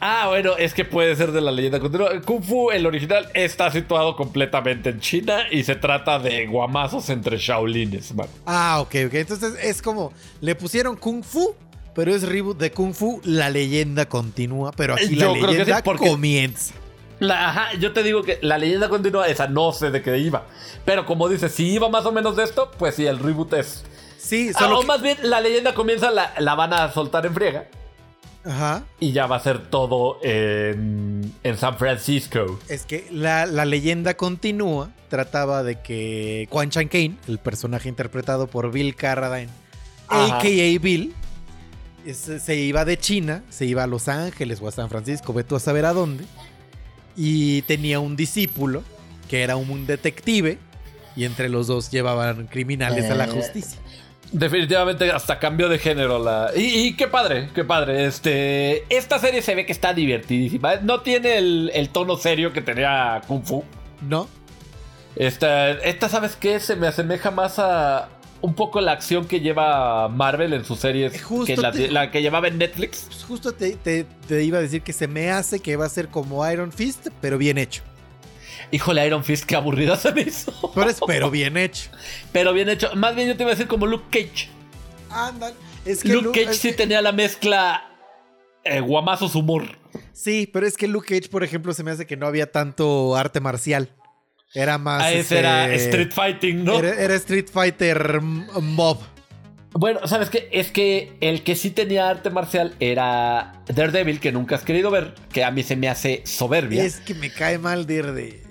Ah, bueno, es que puede ser de la leyenda continua. Kung Fu, el original, está situado completamente en China y se trata de guamazos entre Shaolines, man. Ah, ok, ok. Entonces es como, le pusieron Kung Fu, pero es reboot de Kung Fu, la leyenda continúa, pero aquí Yo la leyenda comienza. La- ajá, yo te digo que la leyenda continua, esa no sé de qué iba. Pero como dices, si iba más o menos de esto, pues sí, el reboot es. Sí, Ah, solo o que- más bien, la leyenda comienza, la, la van a soltar en friega. Ajá. Y ya va a ser todo en, en San Francisco. Es que la, la leyenda continúa. Trataba de que Quan Chan Kane, el personaje interpretado por Bill Carradine, Ajá. a.k.a. Bill, se iba de China, se iba a Los Ángeles o a San Francisco, ve tú a saber a dónde. Y tenía un discípulo que era un detective. Y entre los dos llevaban criminales a la Eh. justicia. Definitivamente hasta cambio de género la. Y, y qué padre, qué padre. Este. Esta serie se ve que está divertidísima. No tiene el, el tono serio que tenía Kung Fu. ¿No? Esta, esta, ¿sabes qué? Se me asemeja más a un poco la acción que lleva Marvel en sus series. Justo que la, te- la que llevaba en Netflix. Pues justo te, te- te iba a decir que se me hace que va a ser como Iron Fist, pero bien hecho. Híjole, Iron Fist, qué aburrida se me hizo. Pero, es- pero bien hecho. Pero bien hecho. Más bien yo te iba a decir como Luke Cage. Ándale. Es que Luke Lu- Cage sí que- tenía la mezcla eh, guamazos humor. Sí, pero es que Luke Cage, por ejemplo, se me hace que no había tanto arte marcial. Era más. Ah, ese este, era Street Fighting, ¿no? Era, era Street Fighter Mob. Bueno, ¿sabes qué? Es que el que sí tenía arte marcial era Daredevil, que nunca has querido ver, que a mí se me hace soberbia. Es, Es que me cae mal de.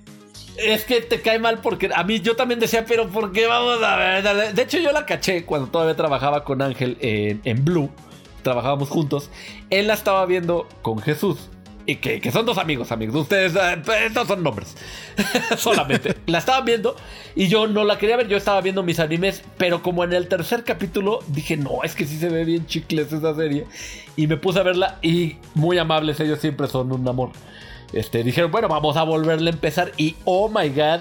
que te cae mal porque a mí yo también decía, pero ¿por qué vamos a ver? De hecho, yo la caché cuando todavía trabajaba con Ángel en, en Blue. Trabajábamos juntos. Él la estaba viendo con Jesús. Y que, que son dos amigos, amigos. Ustedes, eh, estos son nombres. Solamente. la estaban viendo y yo no la quería ver. Yo estaba viendo mis animes. Pero como en el tercer capítulo dije, no, es que sí se ve bien chicles esa serie. Y me puse a verla y muy amables. Ellos siempre son un amor. Este, dijeron, bueno, vamos a volverle a empezar. Y oh my god,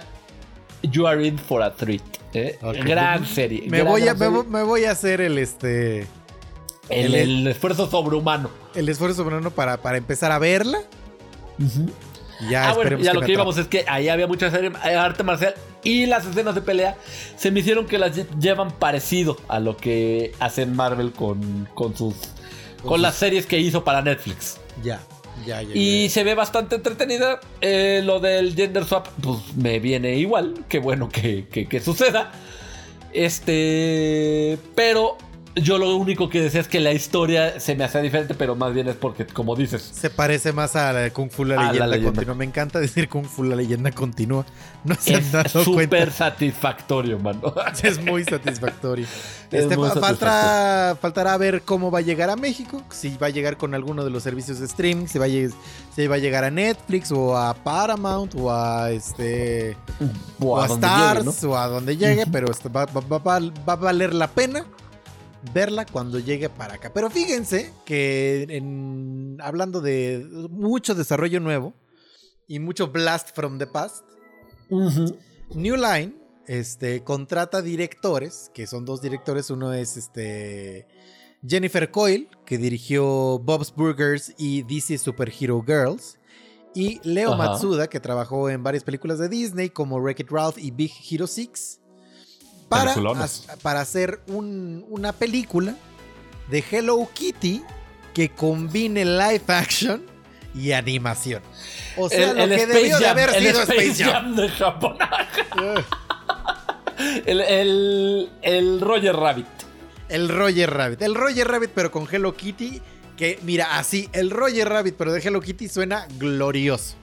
you are in for a treat. ¿eh? Gran serie. Me gran, voy, a, gran serie. me voy a hacer el este. El, el esfuerzo sobrehumano. El esfuerzo soberano para, para empezar a verla. Ya ah, bueno, esperemos y a que lo que íbamos es que ahí había mucha serie, eh, arte marcial y las escenas de pelea se me hicieron que las lle- llevan parecido a lo que hacen Marvel con, con sus con, las series que hizo para Netflix. Ya, ya, ya. Y ya. se ve bastante entretenida. Eh, lo del gender swap, pues me viene igual. Qué bueno que, que- que suceda. Este. Pero yo lo único que decía es que la historia se me hacía diferente, pero más bien es porque, como dices, Se parece más a la de Kung Fu la A la leyenda, leyenda. continua. Me encanta decir Kung Fu la leyenda continua. No se han es dado súper satisfactorio, mano. Es muy satisfactorio. Es Este, muy fa- faltará, faltará ver cómo va a llegar a México. Si va a llegar con alguno de los servicios de streaming. Si va a, si va a llegar a Netflix o a Paramount o a este o O a, Stars llegue, ¿no? o a donde llegue. Pero esto va, va- va- va- va a valer la pena verla cuando llegue para acá. Pero fíjense que en- hablando de mucho desarrollo nuevo y mucho blast from the past. New Line este, contrata directores, que son dos directores. Uno es este, Jennifer Coyle, que dirigió Bob's Burgers y DC Superhero Girls. Y Leo Ajá. Matsuda, que trabajó en varias películas de Disney como Wreck-It Ralph y Big Hero 6. Para, para hacer un- una película de Hello Kitty que combine live action y animación. O sea, lo que debió de haber el sido Space Space Jam. Jam de Japón. el, el, el Roger Rabbit. El Roger Rabbit. El Roger Rabbit, pero con Hello Kitty. Que mira, así, el Roger Rabbit, pero de Hello Kitty suena glorioso.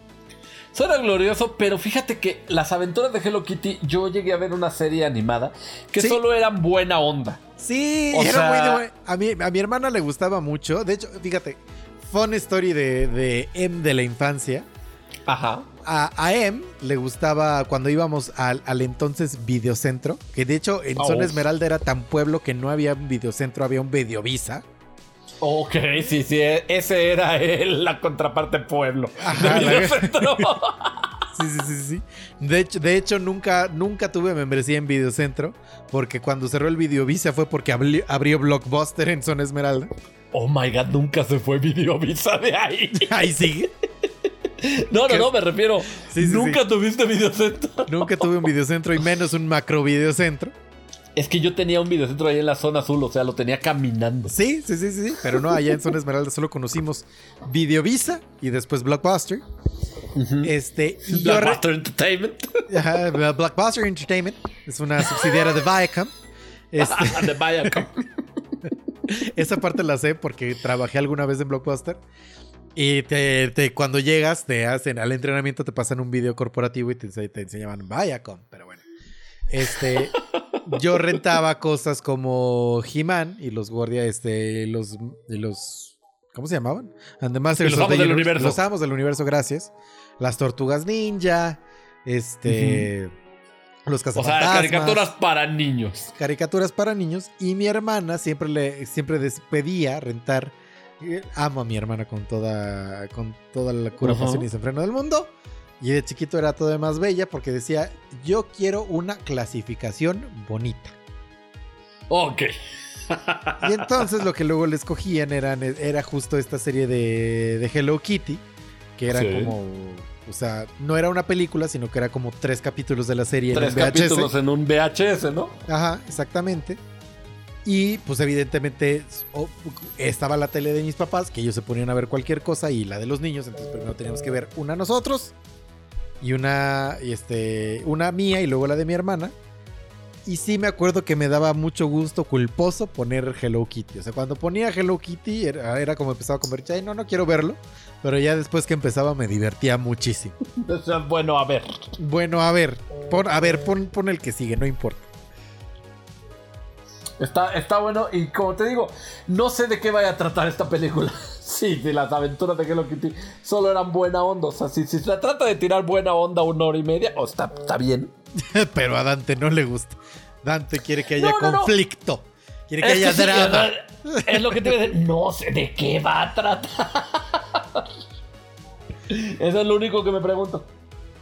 Suena glorioso, pero fíjate que las aventuras de Hello Kitty, yo llegué a ver una serie animada que Sí. solo eran buena onda. Sí, O era sea- muy de a, mí, a mi hermana le gustaba mucho. De hecho, fíjate, fun story de, de M de la infancia. Ajá. A, a M le gustaba cuando íbamos al, al entonces videocentro. Que de hecho en Oh. Zona Esmeralda era tan pueblo que no había un videocentro, había un videovisa. Ok, sí, sí, ese era el- la contraparte pueblo. Ajá, de. Sí, sí, sí, sí. De hecho, de hecho nunca, nunca tuve membresía en Videocentro, porque cuando cerró el Videovisa fue porque abrió Blockbuster en Zona Esmeralda. Oh my god, nunca se fue Videovisa de ahí. Ahí sigue. No, no, no, me refiero. Sí, sí, nunca tuviste Videocentro. Nunca tuve un Videocentro y menos un macro Videocentro. Es que yo tenía un Videocentro ahí en la zona azul, o sea, lo tenía caminando. Sí, sí, sí, sí. Pero no, allá en Zona Esmeralda solo conocimos Videovisa y después Blockbuster. Este, y yo re- Blockbuster Entertainment. Ajá, Blockbuster Entertainment es una subsidiaria de Viacom. Este, de Viacom. esa parte la sé porque trabajé alguna vez en Blockbuster. Y te, te- cuando llegas, te hacen al entrenamiento, te pasan un video corporativo y te, te enseñaban Viacom. Pero bueno, este, yo rentaba cosas como He-Man y los guardias, este, los, y los, ¿cómo se llamaban? And the Masters Los of Amos the del Universe. Universo. Los amos del universo, gracias. Las tortugas ninja, este, los O sea, caricaturas para niños. caricaturas para niños y mi hermana siempre le siempre des- pedía rentar eh, amo a mi hermana con toda con toda la cura Ajá. pasión y desenfreno del mundo y de chiquito era todo de más bella porque decía yo quiero una clasificación bonita Ok. y entonces lo que luego le escogían eran era justo esta serie de, de Hello Kitty que era Sí. como o sea no era una película sino que era como tres capítulos de la serie en Tres un VHS. capítulos en un VHS, ¿no? Ajá, exactamente. Y pues evidentemente estaba la tele de mis papás, que ellos se ponían a ver cualquier cosa, y la de los niños, entonces primero teníamos que ver una nosotros, y una, y este, una mía, y luego la de mi hermana. Y sí me acuerdo que me daba mucho gusto culposo poner Hello Kitty. O sea, cuando ponía Hello Kitty era, era como empezaba a convertir, ay, no, no quiero verlo. Pero ya después que empezaba me divertía muchísimo. Bueno, a ver. Bueno, a ver, pon, a ver, pon, pon el que sigue, no importa. Está, está bueno y como te digo, no sé de qué vaya a tratar esta película. Sí, de las aventuras de Hello Kitty solo eran buena onda. O sea, si, si se trata de tirar buena onda una hora y media, está, está bien. Pero a Dante no le gusta. Dante quiere que haya No, no, no. conflicto. Quiere que Es haya que drama. es- es lo que te voy a decir. No sé de qué va a tratar. Eso es lo único que me pregunto.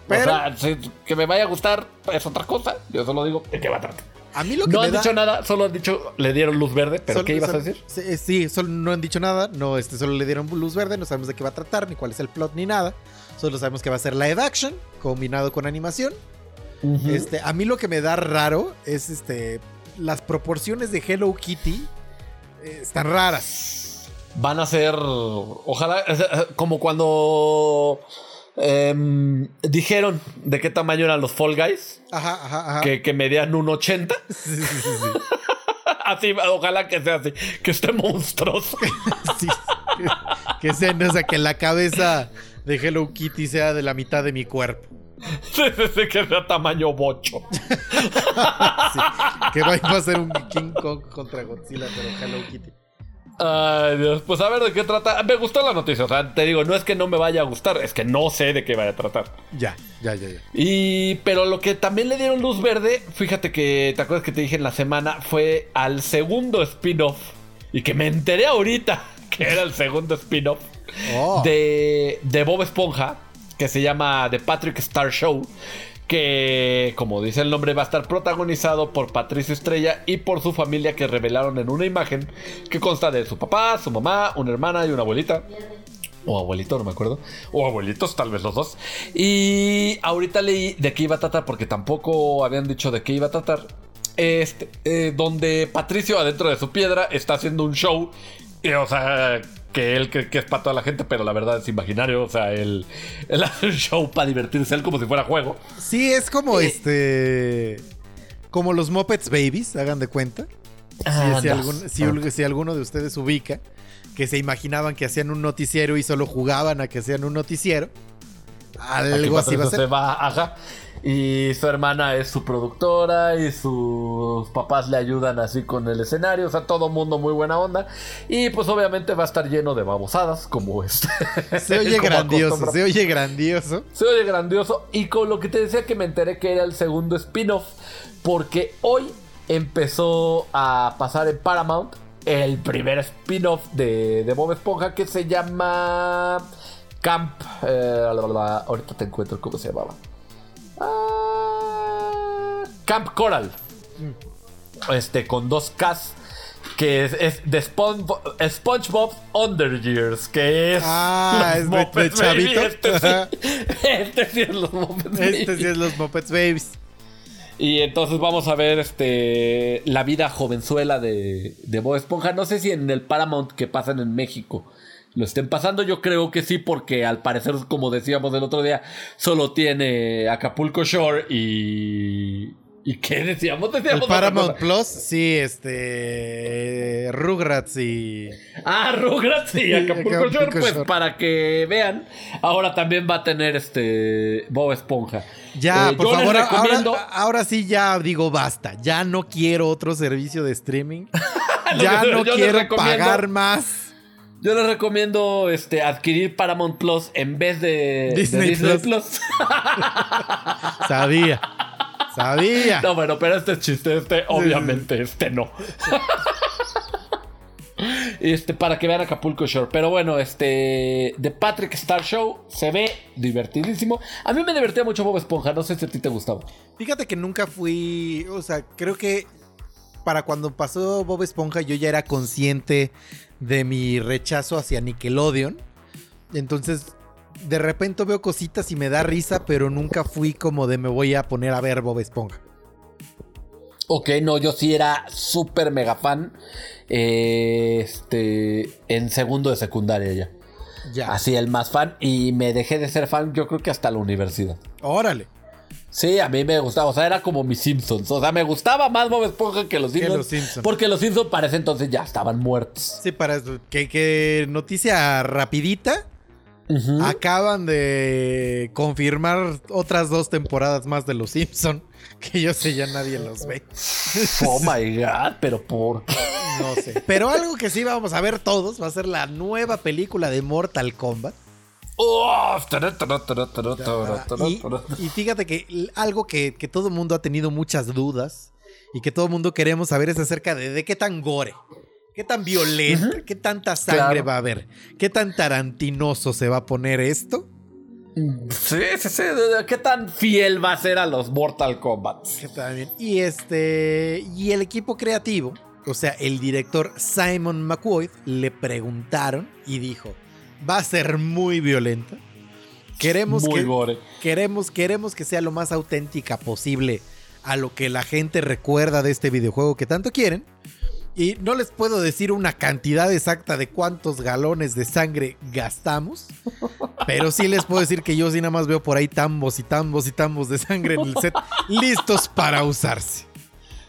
Pero- O sea, si- que me vaya a gustar es otra cosa. Yo solo digo de qué va a tratar. A mí lo que No me han da- dicho nada, solo han dicho, le dieron luz verde. ¿Pero solo- qué ibas a decir? Sí, eh, sí, solo no han dicho nada. No, este, solo le dieron luz verde. No sabemos de qué va a tratar, ni cuál es el plot, ni nada. Solo sabemos que va a ser live action combinado con animación. Este, a mí lo que me da raro es este las proporciones de Hello Kitty eh, están raras. Van a ser, ojalá, como cuando em, dijeron de qué tamaño eran los Fall Guys, Ajá, ajá, ajá. que, que medían un 80. Sí, sí, sí, sí. Así, ojalá que sea así, que esté monstruoso. Sí. Que, que sea, o sea, que la cabeza de Hello Kitty sea de la mitad de mi cuerpo. Sí, sí, sí, que sea tamaño bocho. Sí, que va a ser un King Kong contra Godzilla, pero Hello Kitty. Ay, Dios, pues a ver de qué trata. Me gustó la noticia, o sea, te digo, no es que no me vaya a gustar, es que no sé de qué vaya a tratar. Ya, ya, ya, ya. Y, pero lo que también le dieron luz verde, fíjate que, ¿te acuerdas que te dije en la semana? Fue al segundo spin-off. Y que me enteré ahorita que era el segundo spin-off Oh. de, de Bob Esponja, que se llama The Patrick Star Show. Que, como dice el nombre, va a estar protagonizado por Patricio Estrella y por su familia que revelaron en una imagen que consta de su papá, su mamá, una hermana y una abuelita. O abuelito, no me acuerdo. O abuelitos, tal vez los dos. Y ahorita leí de qué iba a tratar, porque tampoco habían dicho de qué iba a tratar. Este, eh, donde Patricio, adentro de su piedra, está haciendo un show. Y, o sea, que él cree que es para toda la gente, pero la verdad es imaginario. O sea, él, él hace un show para divertirse, él como si fuera juego. Sí, es como este. Como los Muppets Babies, hagan de cuenta. Si, Ah, algún- si alguno de ustedes ubica que se imaginaban que hacían un noticiero y solo jugaban a que hacían un noticiero. Algo Aquí así va a ser. se va, ajá. Y su hermana es su productora y sus papás le ayudan así con el escenario. O sea, todo mundo muy buena onda. Y pues obviamente va a estar lleno de babosadas como este. Se oye grandioso, se oye grandioso. Se oye grandioso. Y con lo que te decía que me enteré que era el segundo spin-off. Porque hoy empezó a pasar en Paramount el primer spin-off de, de Bob Esponja que se llama Camp. eh, ahorita te encuentro cómo se llamaba. Ah, Camp Coral. Este, con dos Ks. Que es, es de Spon- SpongeBob Under Years. Que es. Ah, los es de- de Muppets chavito. Baby. Este sí, este sí es los Muppets Este Baby. sí es los Muppets Babies. Y entonces vamos a ver este la vida jovenzuela de, de Bob Esponja. No sé si en el Paramount que pasan en México lo estén pasando. Yo creo que sí, porque al parecer, como decíamos el otro día, solo tiene Acapulco Shore y. ¿Y qué decíamos? Decíamos Paramount. Plus, sí, este. Rugrats y. Ah, Rugrats y Acapulco, Acapulco Shore, pues Shore. para que vean. Ahora también va a tener este Bob Esponja. Ya, Eh, por favor, ahora, recomiendo- ahora sí ya digo basta. Ya no quiero otro servicio de streaming. Ya no quiero pagar más. Yo les recomiendo este, adquirir Paramount Plus en vez de de Disney Plus. Plus. Sabía. Sabía. no, bueno, pero este es chiste, este obviamente, este no. este, para que vean Acapulco Shore. Pero bueno, este. The Patrick Star Show se ve divertidísimo. A mí me divertía mucho Bob Esponja, no sé si a ti te gustaba. Fíjate que nunca fui. O sea, creo que para cuando pasó Bob Esponja yo ya era consciente de mi rechazo hacia Nickelodeon. Entonces, de repente veo cositas y me da risa, pero nunca fui como de me voy a poner a ver Bob Esponja. Ok, no, yo sí era súper mega fan. eh, este. En segundo de secundaria ya. Ya. Así el más fan. Y me dejé de ser fan, yo creo que hasta la universidad. Órale. Sí, a mí me gustaba. O sea, era como mis Simpsons. O sea, me gustaba más Bob Esponja que los Que Simpsons. los Simpsons. Porque los Simpsons para ese entonces ya estaban muertos. Sí, para eso, que, que noticia rapidita. Acaban de confirmar otras dos temporadas más de Los Simpson. Que yo sé, ya nadie los ve. Oh my god, pero ¿por qué? No sé. Pero algo que sí vamos a ver todos va a ser la nueva película de Mortal Kombat. Oh, Y, y fíjate que algo que, que todo el mundo ha tenido muchas dudas y que todo el mundo queremos saber es acerca de, de qué tan gore, qué tan violenta, qué tanta sangre Claro. va a haber, qué tan tarantinoso se va a poner esto. Sí, sí, sí. ¿Qué tan fiel va a ser a los Mortal Kombat? Y este. Y el equipo creativo, o sea, el director Simon McCoy, le preguntaron y dijo: Va a ser muy violenta. Queremos Muy que, gore. queremos, queremos que sea lo más auténtica posible a lo que la gente recuerda de este videojuego que tanto quieren. Y no les puedo decir una cantidad exacta de cuántos galones de sangre gastamos. Pero sí les puedo decir que yo sí nada más veo por ahí tambos y tambos y tambos de sangre en el set listos para usarse.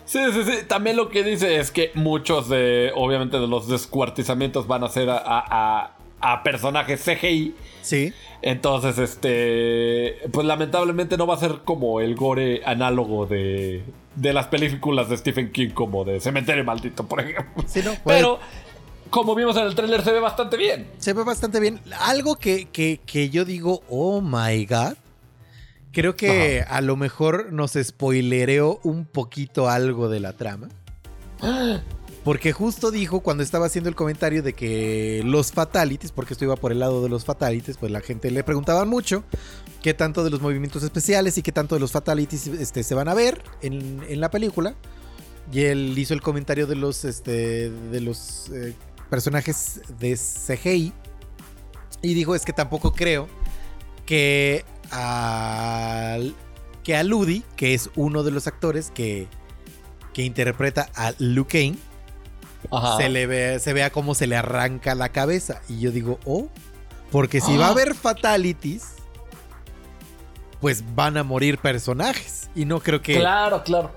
Sí, sí, sí. También lo que dice es que muchos de, obviamente, de los descuartizamientos van a ser a, a- a- a personajes CGI. Sí. Entonces, este. Pues lamentablemente no va a ser como el gore análogo de, de las películas de Stephen King, como de Cementerio Maldito, por ejemplo. Sí, no, pues- Pero, como vimos en el tráiler, se ve bastante bien. Se ve bastante bien. Algo que, que- que yo digo, oh my god. Creo que a lo mejor nos spoilereó un poquito algo de la trama. Porque justo dijo cuando estaba haciendo el comentario de que los fatalities, porque esto iba por el lado de los fatalities, pues la gente le preguntaba mucho qué tanto de los movimientos especiales y qué tanto de los fatalities este, se van a ver en, en la película. Y él hizo el comentario de los, este, de los eh, personajes de CGI. Y dijo, es que tampoco creo que al que a Ludi, que es uno de los actores que, que interpreta a Luke Kane, Ajá. se, le ve, se vea cómo se le arranca la cabeza. Y yo digo, oh, porque si va a haber fatalities, pues van a morir personajes. Y no creo que... Claro, claro.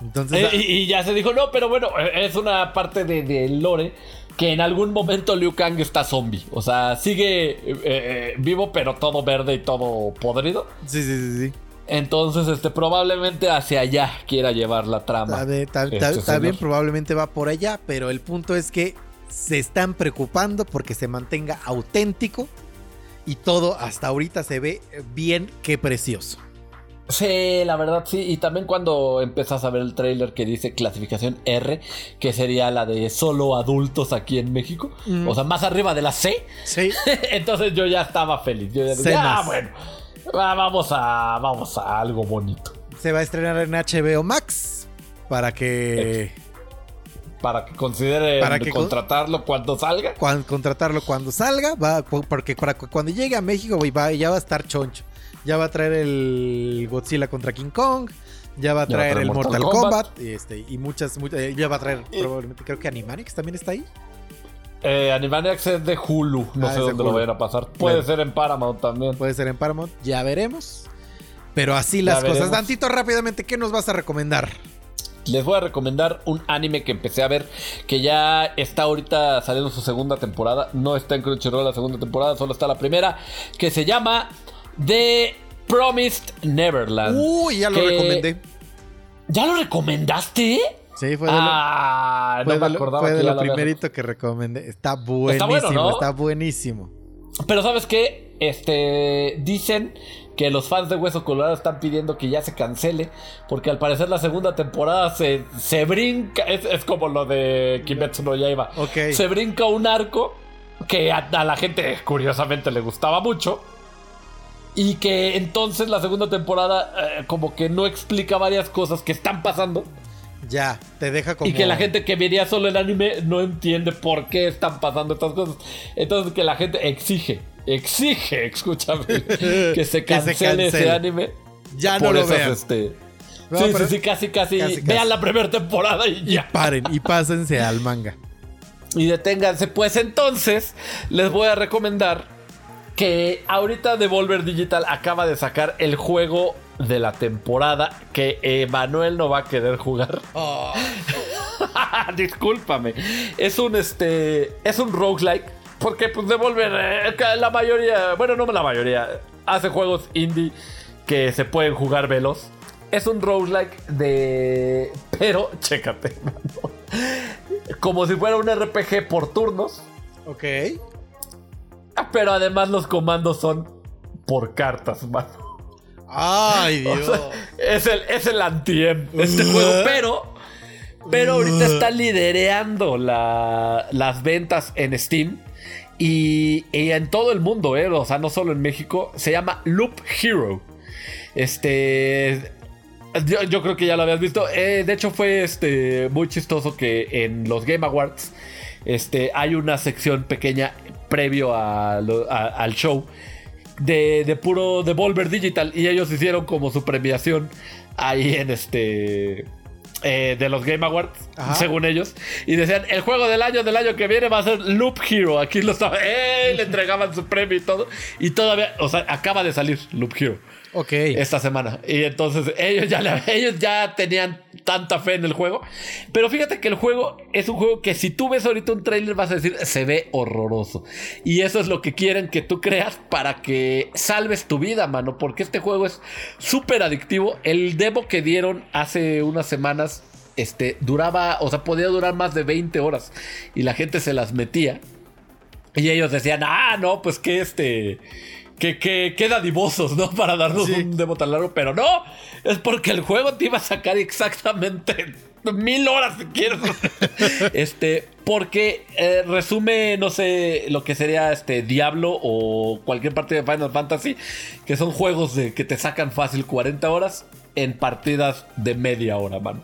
Entonces, Eh, y, y ya se dijo, no, pero bueno, eh, es una parte de, de lore que en algún momento Liu Kang está zombie. O sea, sigue eh, vivo, pero todo verde y todo podrido. sí, sí, sí, sí. Entonces, este, probablemente hacia allá quiera llevar la trama. Está, bien, está- Este probablemente va por allá, pero el punto es que se están preocupando porque se mantenga auténtico y todo hasta ahorita se ve bien que precioso. Sí, la verdad sí. Y también cuando empezás a ver el trailer que dice clasificación R, que sería la de solo adultos aquí en México. O sea, más arriba de la C. Sí. Entonces yo ya estaba feliz. Yo ya dije, ah, bueno. Va- vamos a, vamos a algo bonito. Se va a estrenar en HBO Max para que Para que considere Para que con- contratarlo cuando salga. contratarlo cuando salga, va, porque para cuando llegue a México, güey, va, ya va a estar choncho. Ya va a traer el Godzilla contra King Kong, ya va a Ya va a traer el Mortal, Mortal Kombat, Kombat. y, este, y muchas, muchas, eh, ya va a traer probablemente, creo que Animaniacs también está ahí. Eh, Animaniacs es de Hulu. No Ah, sé dónde lo vayan a pasar. Puede Bueno. ser en Paramount también. Puede ser en Paramount, ya veremos. Pero así Ya las cosas. Dantito, rápidamente, ¿qué nos vas a recomendar? Les voy a recomendar un anime que empecé a ver que ya está ahorita saliendo su segunda temporada. No está en Crunchyroll la segunda temporada, solo está la primera. Que se llama The Promised Neverland. Uy, ya lo recomendé. ¿Ya lo recomendaste? Sí, fue de lo, Ah, fue no me de lo- fue de que lo primerito recomendé. Está buenísimo, bueno, ¿no? está buenísimo. Pero ¿sabes qué? Este dicen que los fans de Hueso Colorado están pidiendo que ya se cancele porque al parecer la segunda temporada se, se brinca, es, es como lo de Kimetsu no Yaiba. Ok. Se brinca un arco que a, a la gente curiosamente le gustaba mucho y que entonces la segunda temporada eh, como que no explica varias cosas que están pasando Ya, te deja como. y que la gente que vería solo el anime no entiende por qué están pasando estas cosas. Entonces que la gente exige, exige, escúchame, que se Que se cancele ese anime. Ya no lo vean. este, No, sí, sí, sí, casi, casi, Casi, casi. Vean la primera temporada y Y ya. paren, y pásense al manga. Y deténganse. Pues entonces, les voy a recomendar que ahorita Devolver Digital acaba de sacar el juego de la temporada que Emanuel no va a querer jugar. Discúlpame. Es un este. Es un roguelike. Porque pues Devolver, eh, la mayoría. Bueno, no la mayoría. Hace juegos indie que se pueden jugar veloz. Es un roguelike de. Pero, chécate, mano. Como si fuera un RPG por turnos. Ok. Pero además los comandos son por cartas, mano. Ay, O Dios. sea, es el, es el anti-em este juego, pero. Pero ahorita está lidereando la- las ventas en Steam. Y, y en todo el mundo, ¿eh? O sea, no solo en México. Se llama Loop Hero. Este. Yo, yo creo que ya lo habías visto. Eh, de hecho, fue este, muy chistoso que en los Game Awards este, hay una sección pequeña previo a lo- a- al show de, de puro Devolver Digital. Y ellos hicieron como su premiación ahí en este. eh, de los Game Awards, Ajá. según ellos. Y decían: el juego del año del año que viene va a ser Loop Hero. Aquí lo estaba. ¡Eh! Le entregaban su premio y todo. Y todavía, o sea, acaba de salir Loop Hero Ok. esta semana. Y entonces ellos ya, ellos ya tenían tanta fe en el juego. Pero fíjate que el juego es un juego que si tú ves ahorita un trailer vas a decir, se ve horroroso. Y eso es lo que quieren que tú creas para que salves tu vida, mano. Porque este juego es súper adictivo. El demo que dieron hace unas semanas, este, duraba, o sea, podía durar más de 20 horas. Y la gente se las metía. Y ellos decían, ah, no, pues que este. Que, que, que dadivosos, ¿no? Para darnos Sí. un demo tan largo. Pero no, es porque el juego te iba a sacar exactamente mil horas si quieres. este, porque eh, resume, no sé, lo que sería este Diablo o cualquier parte de Final Fantasy, que son juegos de que te sacan fácil 40 horas en partidas de media hora, mano.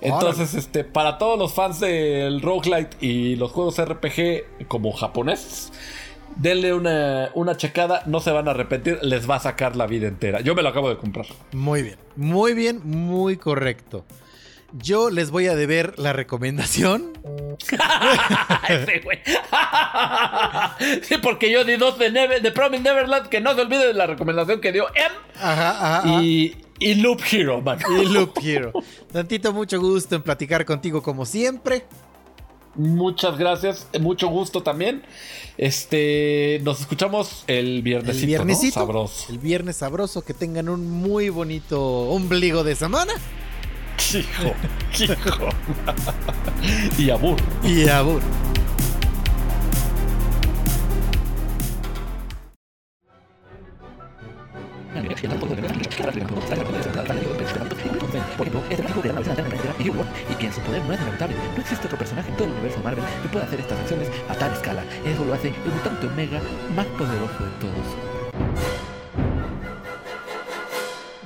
Entonces, este, para todos los fans del roguelite y los juegos RPG como japoneses, denle una, una checada, no se van a arrepentir, les va a sacar la vida entera. Yo me lo acabo de comprar. Muy bien. Muy bien, muy correcto. Yo les voy a deber la recomendación. Ese güey. sí, porque yo di dos de, Never, de Promise Neverland, que no se olvide de la recomendación que dio M Ajá, ajá. ajá. y, y Loop Hero, man. Y Loop Hero. Tantito, mucho gusto en platicar contigo como siempre. Muchas gracias, mucho gusto también. Este, nos escuchamos el viernesito, El viernesito. ¿no? Sabroso. El viernes sabroso. Que tengan un muy bonito ombligo de semana. Hijo, hijo. y abur. Y abur. Por ejemplo, este tipo de la alterna de Hero y que en su poder no es inevitable. No existe otro personaje en todo el universo Marvel que pueda hacer estas acciones a tal escala. Eso lo hace el mutante Omega más poderoso de todos.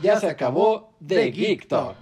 Ya se acabó The Geek Talk.